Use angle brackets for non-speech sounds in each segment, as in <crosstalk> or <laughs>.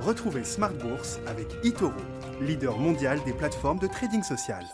Retrouvez Smart Bourse avec eToro, leader mondial des plateformes de trading social.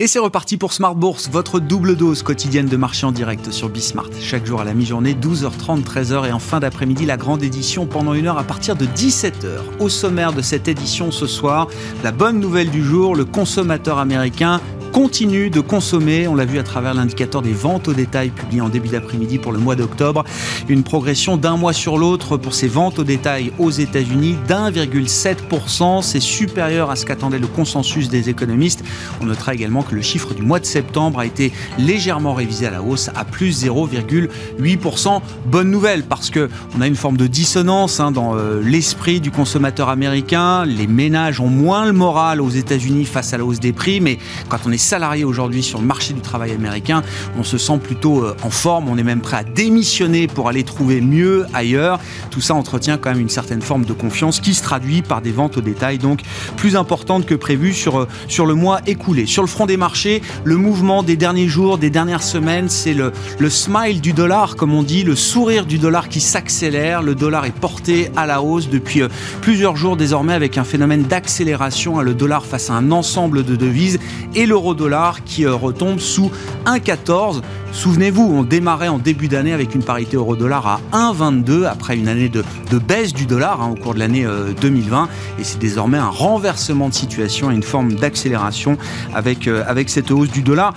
Et c'est reparti pour Smart Bourse, votre double dose quotidienne de marché en direct sur Bismart. Chaque jour à la mi-journée, 12h30, 13h et en fin d'après-midi, la grande édition pendant une heure à partir de 17h. Au sommaire de cette édition ce soir, la bonne nouvelle du jour, le consommateur américain continue de consommer. On l'a vu à travers l'indicateur des ventes au détail publié en début d'après-midi pour le mois d'octobre. Une progression d'un mois sur l'autre pour ces ventes au détail aux États-Unis d'1,7%. C'est supérieur à ce qu'attendait le consensus des économistes. On notera également que le chiffre du mois de septembre a été légèrement révisé à la hausse à plus 0,8%. Bonne nouvelle parce que on a une forme de dissonance hein, dans euh, l'esprit du consommateur américain. Les ménages ont moins le moral aux États-Unis face à la hausse des prix, mais quand on est salariés aujourd'hui sur le marché du travail américain, on se sent plutôt euh, en forme, on est même prêt à démissionner pour aller trouver mieux ailleurs. Tout ça entretient quand même une certaine forme de confiance qui se traduit par des ventes au détail, donc plus importantes que prévues sur, euh, sur le mois écoulé. Sur le front des marchés, le mouvement des derniers jours, des dernières semaines, c'est le, le smile du dollar, comme on dit, le sourire du dollar qui s'accélère. Le dollar est porté à la hausse depuis euh, plusieurs jours désormais avec un phénomène d'accélération, le dollar face à un ensemble de devises et l'euro dollar qui euh, retombe sous 1,14. Souvenez-vous, on démarrait en début d'année avec une parité euro-dollar à 1,22 après une année de, baisse du dollar hein, au cours de l'année 2020. Euh, et c'est désormais un renversement de situation et une forme d'accélération avec, euh, avec cette hausse du dollar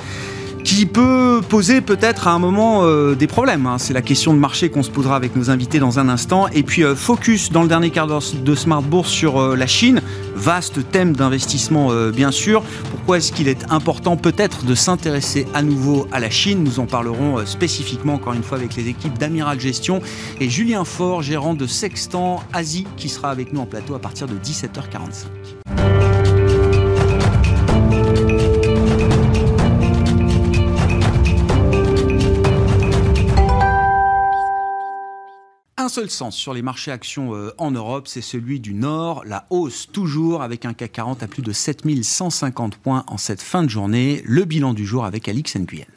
qui peut poser peut-être à un moment euh, des problèmes. Hein. C'est la question de marché qu'on se posera avec nos invités dans un instant. Et puis euh, focus dans le dernier quart d'heure de Smart Bourse sur euh, la Chine. Vaste thème d'investissement bien sûr. Pourquoi est-ce qu'il est important peut-être de s'intéresser à nouveau à la Chine? Nous en parlerons spécifiquement encore une fois avec les équipes d'Amiral Gestion et Julien Faure, gérant de Sextant Asie, qui sera avec nous en plateau à partir de 17h45. Seul sens sur les marchés actions euh, en Europe, c'est celui du Nord. La hausse toujours avec un CAC 40 à plus de 7150 points en cette fin de journée. Le bilan du jour avec Alix Nguyen.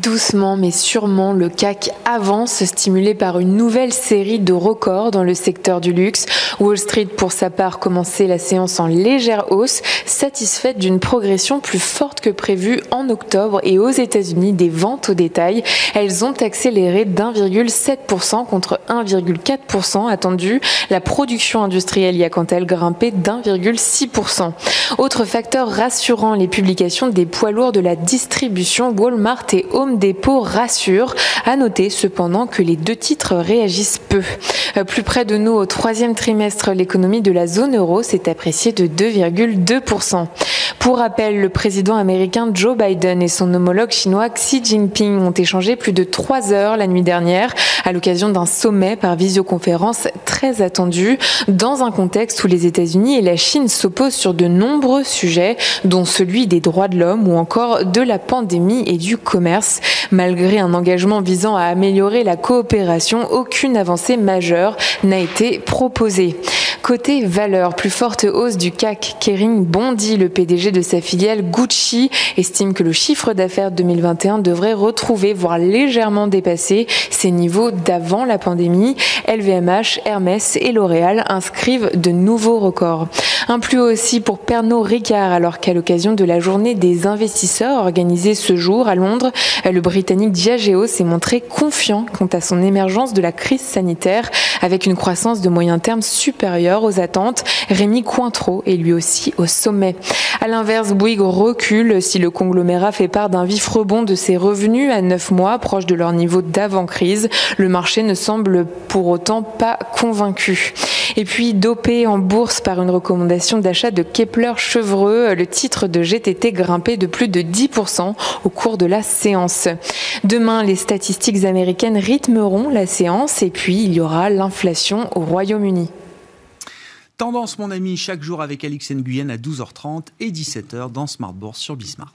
Doucement mais sûrement, le CAC avance, stimulé par une nouvelle série de records dans le secteur du luxe. Wall Street, pour sa part, commençait la séance en légère hausse, satisfaite d'une progression plus forte que prévue en octobre et aux États-Unis des ventes au détail. Elles ont accéléré d'1,7% contre 1,4% attendu. La production industrielle y a quant à elle grimpé d'1,6%. Autre facteur rassurant, les publications des poids lourds de la distribution Walmart et Home Depot rassure. À noter cependant que les deux titres réagissent peu. Euh, plus près de nous, au troisième trimestre, l'économie de la zone euro s'est appréciée de 2,2%. Pour rappel, le président américain Joe Biden et son homologue chinois Xi Jinping ont échangé plus de trois heures la nuit dernière à l'occasion d'un sommet par visioconférence très attendu dans un contexte où les États-Unis et la Chine s'opposent sur de nombreux sujets, dont celui des droits de l'homme ou encore de la pandémie et du commerce. Malgré un engagement visant à améliorer la coopération, aucune avancée majeure n'a été proposée. Côté valeur, plus forte hausse du CAC, Kering bondit. Le PDG de sa filiale Gucci estime que le chiffre d'affaires 2021 devrait retrouver, voire légèrement dépasser ses niveaux d'avant la pandémie. LVMH, Hermès et L'Oréal inscrivent de nouveaux records. Un plus haut aussi pour Pernod Ricard, alors qu'à l'occasion de la journée des investisseurs organisée ce jour à Londres, le Britannique Diageo s'est montré confiant quant à son émergence de la crise sanitaire avec une croissance de moyen terme supérieure aux attentes. Rémi Cointreau est lui aussi au sommet. À l'inverse, Bouygues recule si le conglomérat fait part d'un vif rebond de ses revenus à 9 mois, proche de leur niveau d'avant-crise. Le marché ne semble pour autant pas convaincu. Et puis, dopé en bourse par une recommandation d'achat de Kepler Chevreux, le titre de GTT grimpé de plus de 10% au cours de la séance. Demain, les statistiques américaines rythmeront la séance et puis il y aura l'inflation au Royaume-Uni. Tendance, mon ami, chaque jour avec Alix Nguyen à 12h30 et 17h dans Smart Bourse sur Bismart.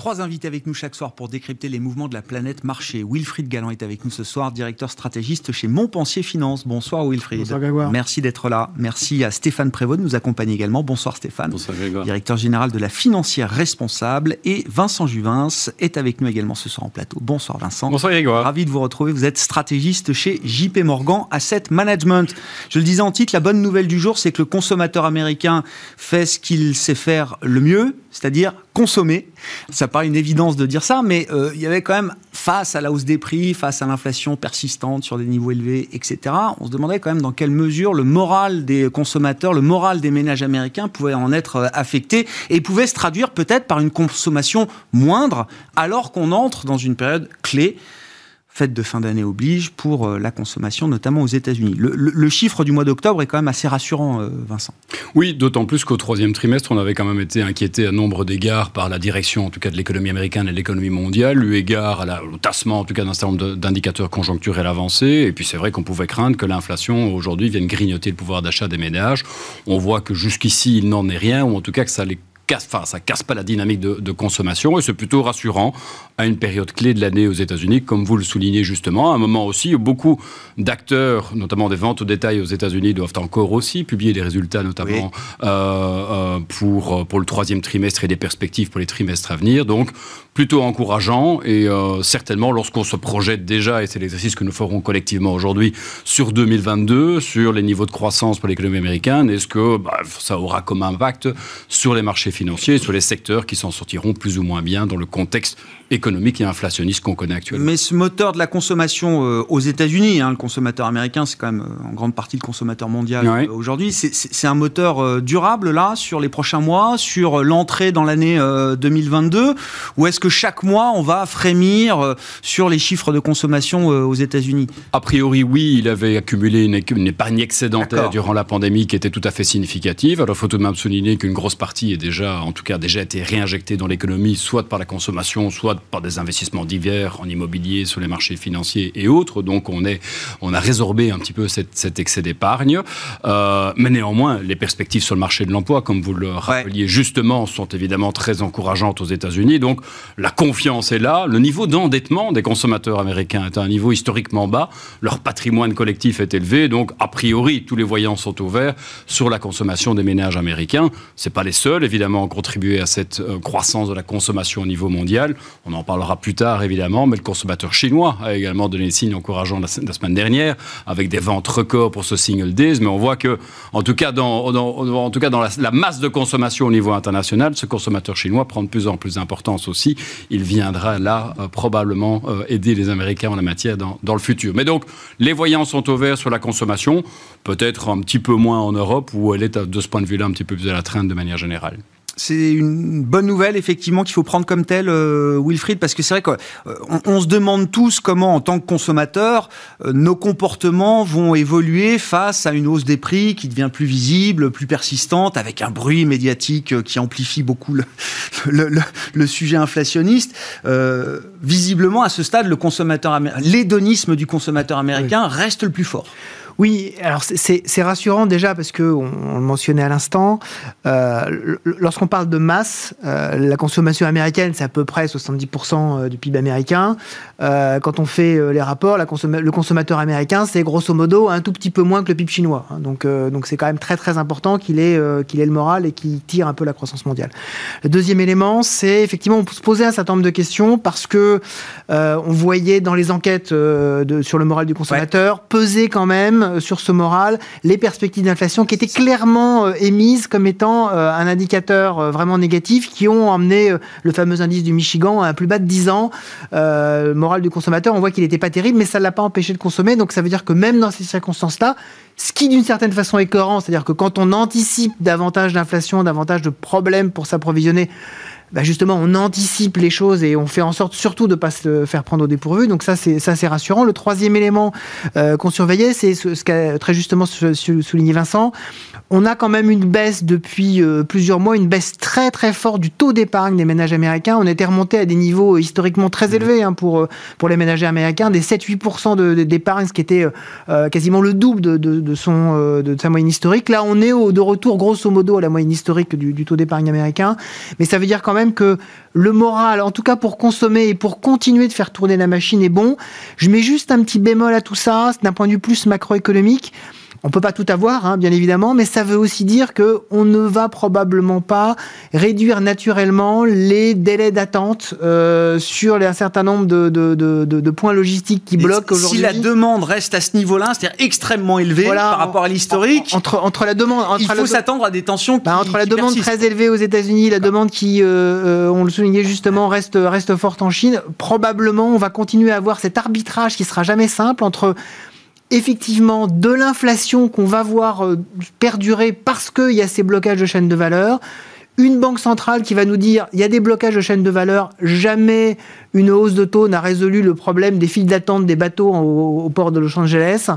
Trois invités avec nous chaque soir pour décrypter les mouvements de la planète marché. Wilfried Galland est avec nous ce soir, directeur stratégiste chez Montpensier Finance. Bonsoir Wilfried. Bonsoir Grégoire. Merci d'être là. Merci à Stéphane Prévost de nous accompagner également. Bonsoir Stéphane. Bonsoir Grégoire. Directeur général de la financière responsable. Et Vincent Juvins est avec nous également ce soir en plateau. Bonsoir Vincent. Bonsoir Grégoire. Ravi de vous retrouver. Vous êtes stratégiste chez JP Morgan Asset Management. Je le disais en titre, la bonne nouvelle du jour, c'est que le consommateur américain fait ce qu'il sait faire le mieux, c'est-à-dire consommer. Ça paraît une évidence de dire ça, mais euh, il y avait quand même, face à la hausse des prix, face à l'inflation persistante sur des niveaux élevés, etc., on se demandait quand même dans quelle mesure le moral des consommateurs, le moral des ménages américains pouvait en être euh, affecté et pouvait se traduire peut-être par une consommation moindre alors qu'on entre dans une période clé fête de fin d'année oblige pour euh, la consommation, notamment aux États-Unis. Le, chiffre du mois d'octobre est quand même assez rassurant, euh, Vincent. Oui, d'autant plus qu'au troisième trimestre, on avait quand même été inquiété à nombre d'égards par la direction, en tout cas de l'économie américaine et de l'économie mondiale, eu égard à au tassement, en tout cas d'un certain nombre d'indicateurs conjoncturels avancés. Et puis c'est vrai qu'on pouvait craindre que l'inflation aujourd'hui vienne grignoter le pouvoir d'achat des ménages. On voit que jusqu'ici, il n'en est rien, ou en tout cas que ça les casse, enfin, ça casse pas la dynamique de, consommation et c'est plutôt rassurant à une période clé de l'année aux États-Unis, comme vous le soulignez justement, à un moment aussi où beaucoup d'acteurs, notamment des ventes au détail aux États-Unis, doivent encore aussi publier des résultats, notamment euh, euh, pour, pour le troisième trimestre et des perspectives pour les trimestres à venir. Donc, plutôt encourageant et euh, certainement lorsqu'on se projette déjà, et c'est l'exercice que nous ferons collectivement aujourd'hui, sur 2022, sur les niveaux de croissance pour l'économie américaine, est-ce que bah, ça aura comme impact sur les marchés financiers, sur les secteurs qui s'en sortiront plus ou moins bien dans le contexte économique et inflationniste qu'on connaît actuellement. Mais ce moteur de la consommation euh, aux États-Unis, hein, le consommateur américain, c'est quand même euh, en grande partie le consommateur mondial aujourd'hui, c'est un moteur durable là, sur les prochains mois, sur l'entrée dans l'année 2022, ou est-ce que chaque mois, on va frémir euh, sur les chiffres de consommation euh, aux États-Unis? A priori, oui, il avait accumulé une, épargne excédentaire durant la pandémie qui était tout à fait significative. Alors, il faut tout de même souligner qu'une grosse partie est déjà, en tout cas, déjà été réinjectée dans l'économie, soit par la consommation, soit par des investissements divers en immobilier, sur les marchés financiers et autres. Donc, on, est, on a résorbé un petit peu cet excès d'épargne. Euh, mais néanmoins, les perspectives sur le marché de l'emploi, comme vous le rappeliez justement, sont évidemment très encourageantes aux États-Unis. Donc, la confiance est là. Le niveau d'endettement des consommateurs américains est à un niveau historiquement bas. Leur patrimoine collectif est élevé. Donc, a priori, tous les voyants sont ouverts sur la consommation des ménages américains. C'est pas les seuls, évidemment, à contribuer à cette euh, croissance de la consommation au niveau mondial. On en parlera plus tard, évidemment. Mais le consommateur chinois a également donné des signes encourageants la, semaine dernière, avec des ventes records pour ce single days. Mais on voit que, en tout cas, dans, la, masse de consommation au niveau international, ce consommateur chinois prend de plus en plus d'importance aussi il viendra là euh, probablement euh, aider les Américains en la matière dans, le futur. Mais donc, les voyants sont ouverts sur la consommation, peut-être un petit peu moins en Europe, où elle est de ce point de vue-là un petit peu plus à la traîne de manière générale c'est une bonne nouvelle, effectivement, qu'il faut prendre comme telle, euh, Wilfried, parce que c'est vrai qu'on euh, on se demande tous comment, en tant que consommateur, euh, nos comportements vont évoluer face à une hausse des prix qui devient plus visible, plus persistante, avec un bruit médiatique qui amplifie beaucoup <laughs> le, le, le, sujet inflationniste. visiblement, à ce stade, le consommateur, l'hédonisme du consommateur américain reste le plus fort. Oui, alors c'est rassurant déjà parce que on, le mentionnait à l'instant. Euh, lorsqu'on parle de masse, euh, la consommation américaine c'est à peu près 70% euh, du PIB américain. quand on fait les rapports, la le consommateur américain c'est grosso modo un tout petit peu moins que le PIB chinois. Hein. donc donc c'est quand même très très important qu'il ait qu'il ait le moral et qu'il tire un peu la croissance mondiale. Le deuxième élément, c'est effectivement on se poser un certain nombre de questions parce que on voyait dans les enquêtes de, sur le moral du consommateur peser quand même euh, sur ce moral les perspectives d'inflation qui étaient clairement euh, émises comme étant euh, un indicateur vraiment négatif, qui ont emmené le fameux indice du Michigan à un plus bas de 10 ans. moral du consommateur, on voit qu'il n'était pas terrible, mais ça ne l'a pas empêché de consommer. Donc ça veut dire que même dans ces circonstances-là, ce qui d'une certaine façon est cohérent, c'est-à-dire que quand on anticipe davantage d'inflation, davantage de problèmes pour s'approvisionner, bah, justement, on anticipe les choses et on fait en sorte surtout de ne pas se faire prendre au dépourvu. Donc ça, c'est ça, c'est rassurant. Le troisième élément euh, qu'on surveillait, c'est ce, ce qu'a très justement souligné Vincent. On a quand même une baisse depuis euh, plusieurs mois, une baisse très très forte du taux d'épargne des ménages américains. On était remonté à des niveaux historiquement très élevés hein, pour euh, pour les ménagers américains, des 7-8% d'épargne, ce qui était quasiment le double de, de, de son de sa moyenne historique. Là, on est au, de retour grosso modo à la moyenne historique du, du taux d'épargne américain, mais ça veut dire quand même même que le moral, en tout cas pour consommer et pour continuer de faire tourner la machine, est bon. Je mets juste un petit bémol à tout ça, d'un point de vue plus macroéconomique. On peut pas tout avoir, hein, bien évidemment, mais ça veut aussi dire que on ne va probablement pas réduire naturellement les délais d'attente euh, sur un certain nombre de, de, de, de points logistiques qui bloquent aujourd'hui. Si la demande reste à ce niveau-là, c'est-à-dire extrêmement élevée par rapport à l'historique, entre, entre la demande, entre il faut s'attendre à des tensions. Bah, entre la demande très élevée aux États-Unis, la demande qui, euh, euh, on le soulignait justement, reste reste forte en Chine. Probablement, on va continuer à avoir cet arbitrage qui sera jamais simple entre effectivement de l'inflation qu'on va voir euh, perdurer parce qu'il y a ces blocages de chaînes de valeur. Une banque centrale qui va nous dire il y a des blocages de chaînes de valeur, jamais une hausse de taux n'a résolu le problème des files d'attente des bateaux au, port de Los Angeles.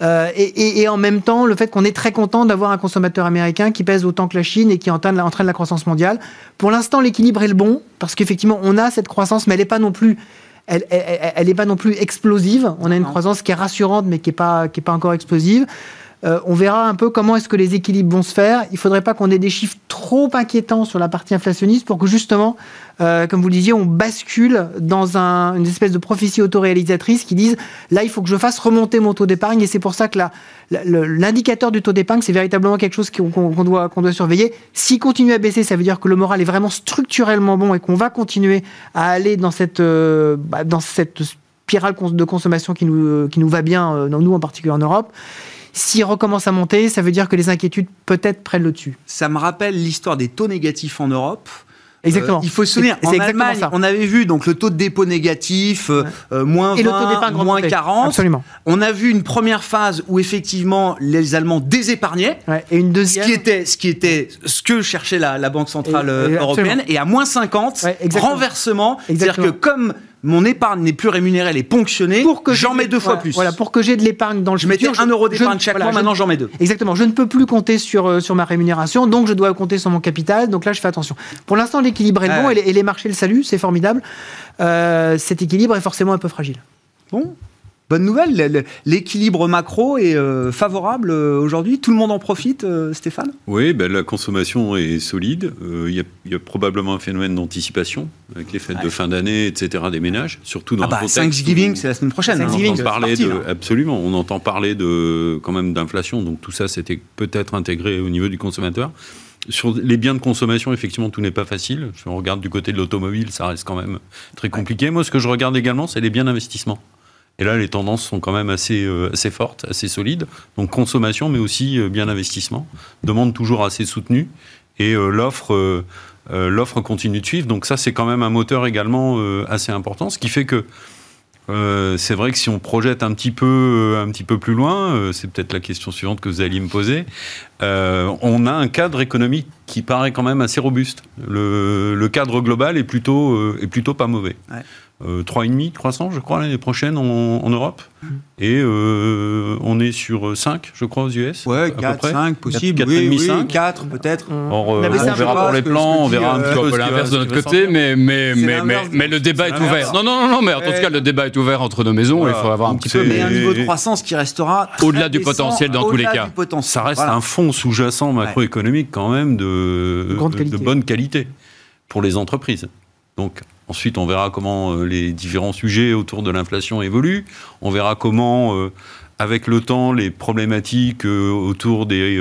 Euh, et, en même temps, le fait qu'on est très content d'avoir un consommateur américain qui pèse autant que la Chine et qui entraîne entraîne la croissance mondiale. Pour l'instant, l'équilibre est le bon, parce qu'effectivement, on a cette croissance, mais elle n'est pas non plus elle n'est pas non plus explosive. On a une croissance qui est rassurante, mais qui n'est pas, qui est pas encore explosive. Euh, on verra un peu comment est-ce que les équilibres vont se faire. Il ne faudrait pas qu'on ait des chiffres trop inquiétants sur la partie inflationniste pour que justement, euh, comme vous le disiez, on bascule dans une espèce de prophétie autoréalisatrice qui disent là, il faut que je fasse remonter mon taux d'épargne et c'est pour ça que l'indicateur du taux d'épargne, c'est véritablement quelque chose qu'on doit, surveiller. S'il continue à baisser, ça veut dire que le moral est vraiment structurellement bon et qu'on va continuer à aller dans cette, euh, bah, spirale de consommation qui nous, qui nous va bien, nous en particulier en Europe. S'il recommence à monter, ça veut dire que les inquiétudes peut-être prennent le dessus. Ça me rappelle l'histoire des taux négatifs en Europe. Exactement. Euh, il faut se souvenir, en Allemagne, ça. on avait vu donc le taux de dépôt négatif, euh, euh, moins 20, moins 40. Absolument. On a vu une première phase où effectivement les Allemands désépargnaient. et une deuxième. Ce qui était ce, qui était ce que cherchait la, Banque Centrale Européenne. Et à moins 50, renversement. C'est-à-dire que comme mon épargne n'est plus rémunérée, elle est ponctionnée, pour que j'en mets deux fois plus. Voilà, pour que j'ai de l'épargne dans le je mettais un euro d'épargne chaque mois, maintenant j'en mets deux. Exactement, je ne peux plus compter sur, euh, sur ma rémunération, donc je dois compter sur mon capital, donc là je fais attention. Pour l'instant, l'équilibre est bon et, les, marchés le saluent, c'est formidable. Euh, cet équilibre est forcément un peu fragile. Bon, Bonne nouvelle, l'équilibre macro est euh, favorable euh, aujourd'hui. Tout le monde en profite, euh, Stéphane? Oui, ben, la consommation est solide. Il y, a probablement un phénomène d'anticipation avec les fêtes de fin d'année, etc. des ménages, surtout dans ah bah, Thanksgiving, c'est la semaine prochaine. Hein. on entend parler de, absolument, on entend parler de quand même d'inflation. Donc tout ça, c'était peut-être intégré au niveau du consommateur. Sur les biens de consommation, effectivement, tout n'est pas facile. Si on regarde du côté de l'automobile, ça reste quand même très compliqué. Moi, ce que je regarde également, c'est les biens d'investissement. Et là, les tendances sont quand même assez, euh, assez fortes, assez solides. Donc consommation, mais aussi euh, bien investissement. Demande toujours assez soutenue. Et euh, l'offre, l'offre continue de suivre. Donc ça, c'est quand même un moteur également assez important. Ce qui fait que c'est vrai que si on projette un petit peu, un petit peu plus loin, c'est peut-être la question suivante que vous alliez me poser, on a un cadre économique qui paraît quand même assez robuste. Le, le cadre global est plutôt, est plutôt pas mauvais. Ouais euh, 3,5 croissance, je crois, l'année prochaine en, Europe. Mmh. Et euh, on est sur 5, je crois, aux US. Ouais, 4, 5, possible. 4, oui, 5. 4 peut-être. Mmh. on, euh, verra pour les plans, on verra un petit peu l'inverse de notre côté, mais, mais, mais, mais, le débat est ouvert. Non, non, non, mais en tout cas, le débat est ouvert entre nos maisons. Il faut avoir un petit peu. Mais un niveau de croissance qui restera. Au-delà du potentiel dans tous les cas. Ça reste un fonds sous-jacent macroéconomique quand même de bonne qualité pour les entreprises. Donc, Ensuite, on verra comment euh, les différents sujets autour de l'inflation évoluent. On verra comment, euh, avec le temps, les problématiques euh, autour des,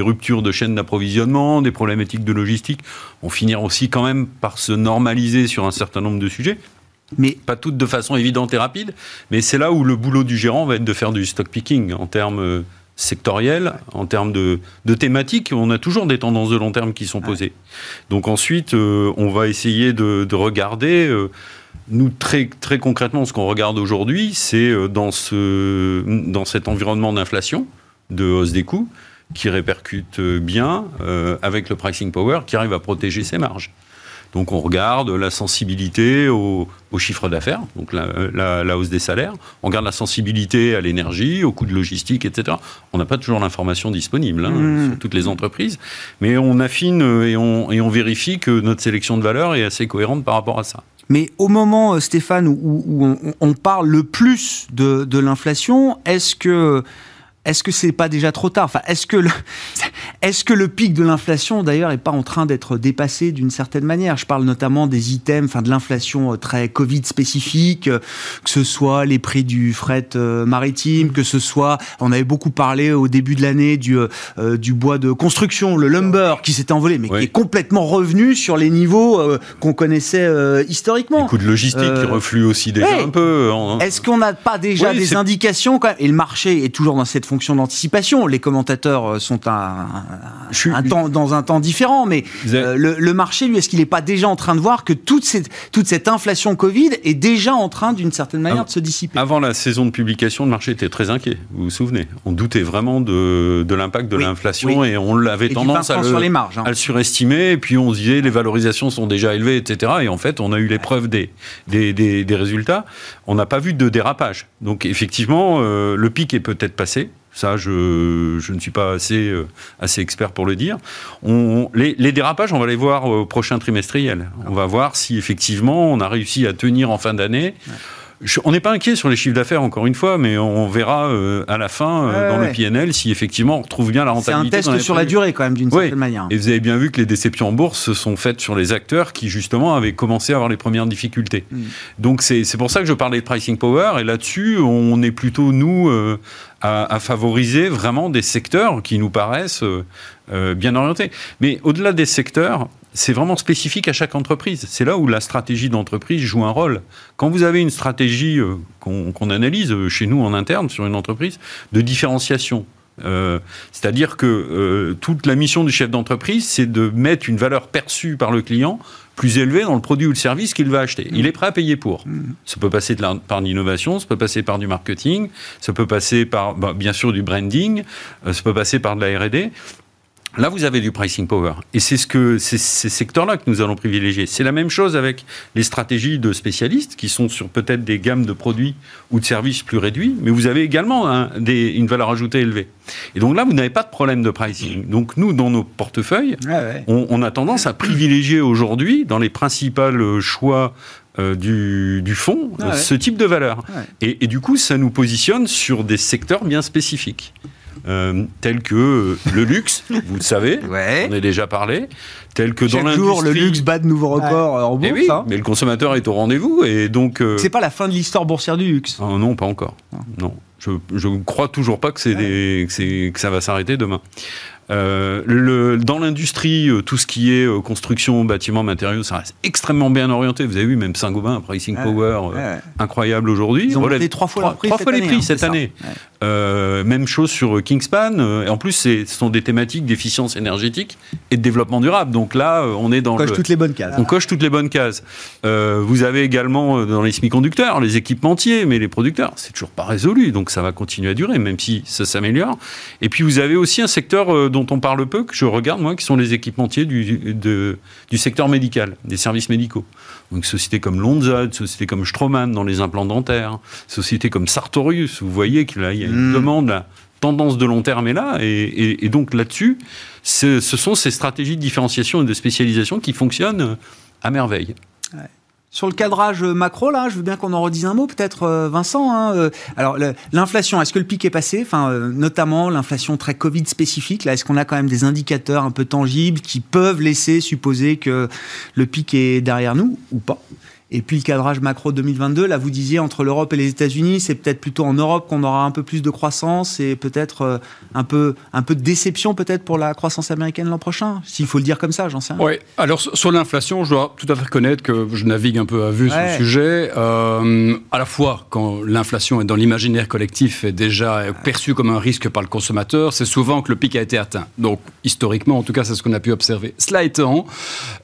ruptures de chaînes d'approvisionnement, des problématiques de logistique, vont finir aussi quand même par se normaliser sur un certain nombre de sujets. Mais pas toutes de façon évidente et rapide. Mais c'est là où le boulot du gérant va être de faire du stock picking en termes sectorielle, en termes de, thématiques, on a toujours des tendances de long terme qui sont posées. Donc ensuite, euh, on va essayer de, regarder. Euh, nous, très, très concrètement, ce qu'on regarde aujourd'hui, c'est euh, dans, ce, dans cet environnement d'inflation, de hausse des coûts, qui répercute bien avec le pricing power, qui arrive à protéger ses marges. Donc on regarde la sensibilité au, chiffre d'affaires, donc la, hausse des salaires. On regarde la sensibilité à l'énergie, au coût de logistique, etc. On n'a pas toujours l'information disponible hein, mmh. sur toutes les entreprises, mais on affine et on, et on vérifie que notre sélection de valeurs est assez cohérente par rapport à ça. Mais au moment, euh, Stéphane, où, on, parle le plus de, de l'inflation, est-ce que est-ce que c'est pas déjà trop tard? Enfin, est-ce que Est-ce que le pic de l'inflation, d'ailleurs, n'est pas en train d'être dépassé d'une certaine manière? Je parle notamment des items, enfin de l'inflation euh, très Covid spécifique, euh, que ce soit les prix du fret euh, maritime, que ce soit, on avait beaucoup parlé au début de l'année du, du bois de construction, le lumber, qui s'était envolé, mais qui est complètement revenu sur les niveaux qu'on connaissait historiquement. Les coûts de logistique qui refluent aussi déjà un peu. Est-ce qu'on n'a pas déjà des indications quand même Et le marché est toujours dans cette fonction d'anticipation. Les commentateurs sont un, un, temps, dans un temps différent, mais le, marché, lui, est-ce qu'il n'est pas déjà en train de voir que toute cette, toute cette inflation Covid est déjà en train, d'une certaine manière, de se dissiper? Avant la saison de publication, le marché était très inquiet, vous vous souvenez? On doutait vraiment de, de l'impact de l'inflation et on avait tendance à le, marges, hein. à le, surestimer. Et puis on se disait les valorisations sont déjà élevées, etc. Et en fait, on a eu l'épreuve des, des, des, résultats. On n'a pas vu de dérapage. Donc effectivement, euh, le pic est peut-être passé. Ça, je, je, ne suis pas assez, euh, assez expert pour le dire. On, les, les, dérapages, on va les voir au prochain trimestriel. On va voir si effectivement on a réussi à tenir en fin d'année on n'est pas inquiet sur les chiffres d'affaires, encore une fois, mais on verra euh, à la fin, euh, dans le PNL, si effectivement on retrouve bien la rentabilité. C'est un test sur la durée, quand même, d'une certaine manière. Et vous avez bien vu que les déceptions en bourse se sont faites sur les acteurs qui, justement, avaient commencé à avoir les premières difficultés. Hmm. Donc, c'est pour ça que je parlais de pricing power. Et là-dessus, on est plutôt, nous, euh, à, à, favoriser vraiment des secteurs qui nous paraissent bien orientés. Mais au-delà des secteurs, c'est vraiment spécifique à chaque entreprise. C'est là où la stratégie d'entreprise joue un rôle. Quand vous avez une stratégie euh, qu'on analyse euh, chez nous en interne sur une entreprise de différenciation, euh, c'est-à-dire que toute la mission du chef d'entreprise, c'est de mettre une valeur perçue par le client plus élevée dans le produit ou le service qu'il va acheter. Il est prêt à payer pour. Mmh. Ça peut passer de par l'innovation, ça peut passer par du marketing, ça peut passer par, bah, bien sûr, du branding, ça peut passer par de la R&D. Là, vous avez du pricing power. Et c'est ce que, c'est ces secteurs-là que nous allons privilégier. C'est la même chose avec les stratégies de spécialistes qui sont sur peut-être des gammes de produits ou de services plus réduits, mais vous avez également des, une valeur ajoutée élevée. Et donc là, vous n'avez pas de problème de pricing. Donc nous, dans nos portefeuilles, on, a tendance à privilégier aujourd'hui, dans les principaux choix euh, du, du fonds, ce type de valeur. Et, et du coup, ça nous positionne sur des secteurs bien spécifiques. Euh, tels que euh, le luxe, <laughs> vous le savez, on a déjà parlé, tel que Chaque dans jour, le luxe bat de nouveaux records en bourse. oui, hein. mais le consommateur est au rendez-vous et donc. C'est pas la fin de l'histoire boursière du luxe. Ah, non, pas encore. Non, je, je crois toujours pas que c'est que, que ça va s'arrêter demain. Euh, le, dans l'industrie, euh, tout ce qui est euh, construction, bâtiment, matériaux, ça reste extrêmement bien orienté. Vous avez vu, même Saint-Gobain, pricing power incroyable aujourd'hui. Ils ont monté trois fois, trois, fois les prix cette année. même chose sur Kingspan. et en plus, ce sont des thématiques d'efficience énergétique et de développement durable. Donc là, on est dans. On coche toutes les bonnes cases. On coche toutes les bonnes cases. vous avez également dans les semi-conducteurs, les équipementiers, mais les producteurs, c'est toujours pas résolu. Donc ça va continuer à durer, même si ça s'améliore. Et puis vous avez aussi un secteur dont dont on parle peu, que je regarde, moi, qui sont les équipementiers du, du secteur médical, des services médicaux. Donc, sociétés comme Lonza, sociétés comme Stroman dans les implants dentaires, sociétés comme Sartorius, vous voyez qu'il y a une hmm. demande, la tendance de long terme est là, et, donc là-dessus, ce sont ces stratégies de différenciation et de spécialisation qui fonctionnent à merveille. Sur le cadrage macro, là, je veux bien qu'on en redise un mot, peut-être, euh, Vincent. Hein, euh, alors, l'inflation, est-ce que le pic est passé? Enfin, euh, notamment l'inflation très Covid spécifique. Là, est-ce qu'on a quand même des indicateurs un peu tangibles qui peuvent laisser supposer que le pic est derrière nous ou pas? Et puis le cadrage macro 2022, là vous disiez entre l'Europe et les États-Unis, c'est peut-être plutôt en Europe qu'on aura un peu plus de croissance et peut-être euh, un peu un peu de déception peut-être pour la croissance américaine l'an prochain, s'il faut le dire comme ça, j'en sais rien. Oui, alors sur l'inflation, je dois tout à fait reconnaître que je navigue un peu à vue sur le sujet. Euh, à la fois quand l'inflation est dans l'imaginaire collectif est déjà perçue comme un risque par le consommateur, c'est souvent que le pic a été atteint. Donc historiquement, en tout cas, c'est ce qu'on a pu observer. Cela étant,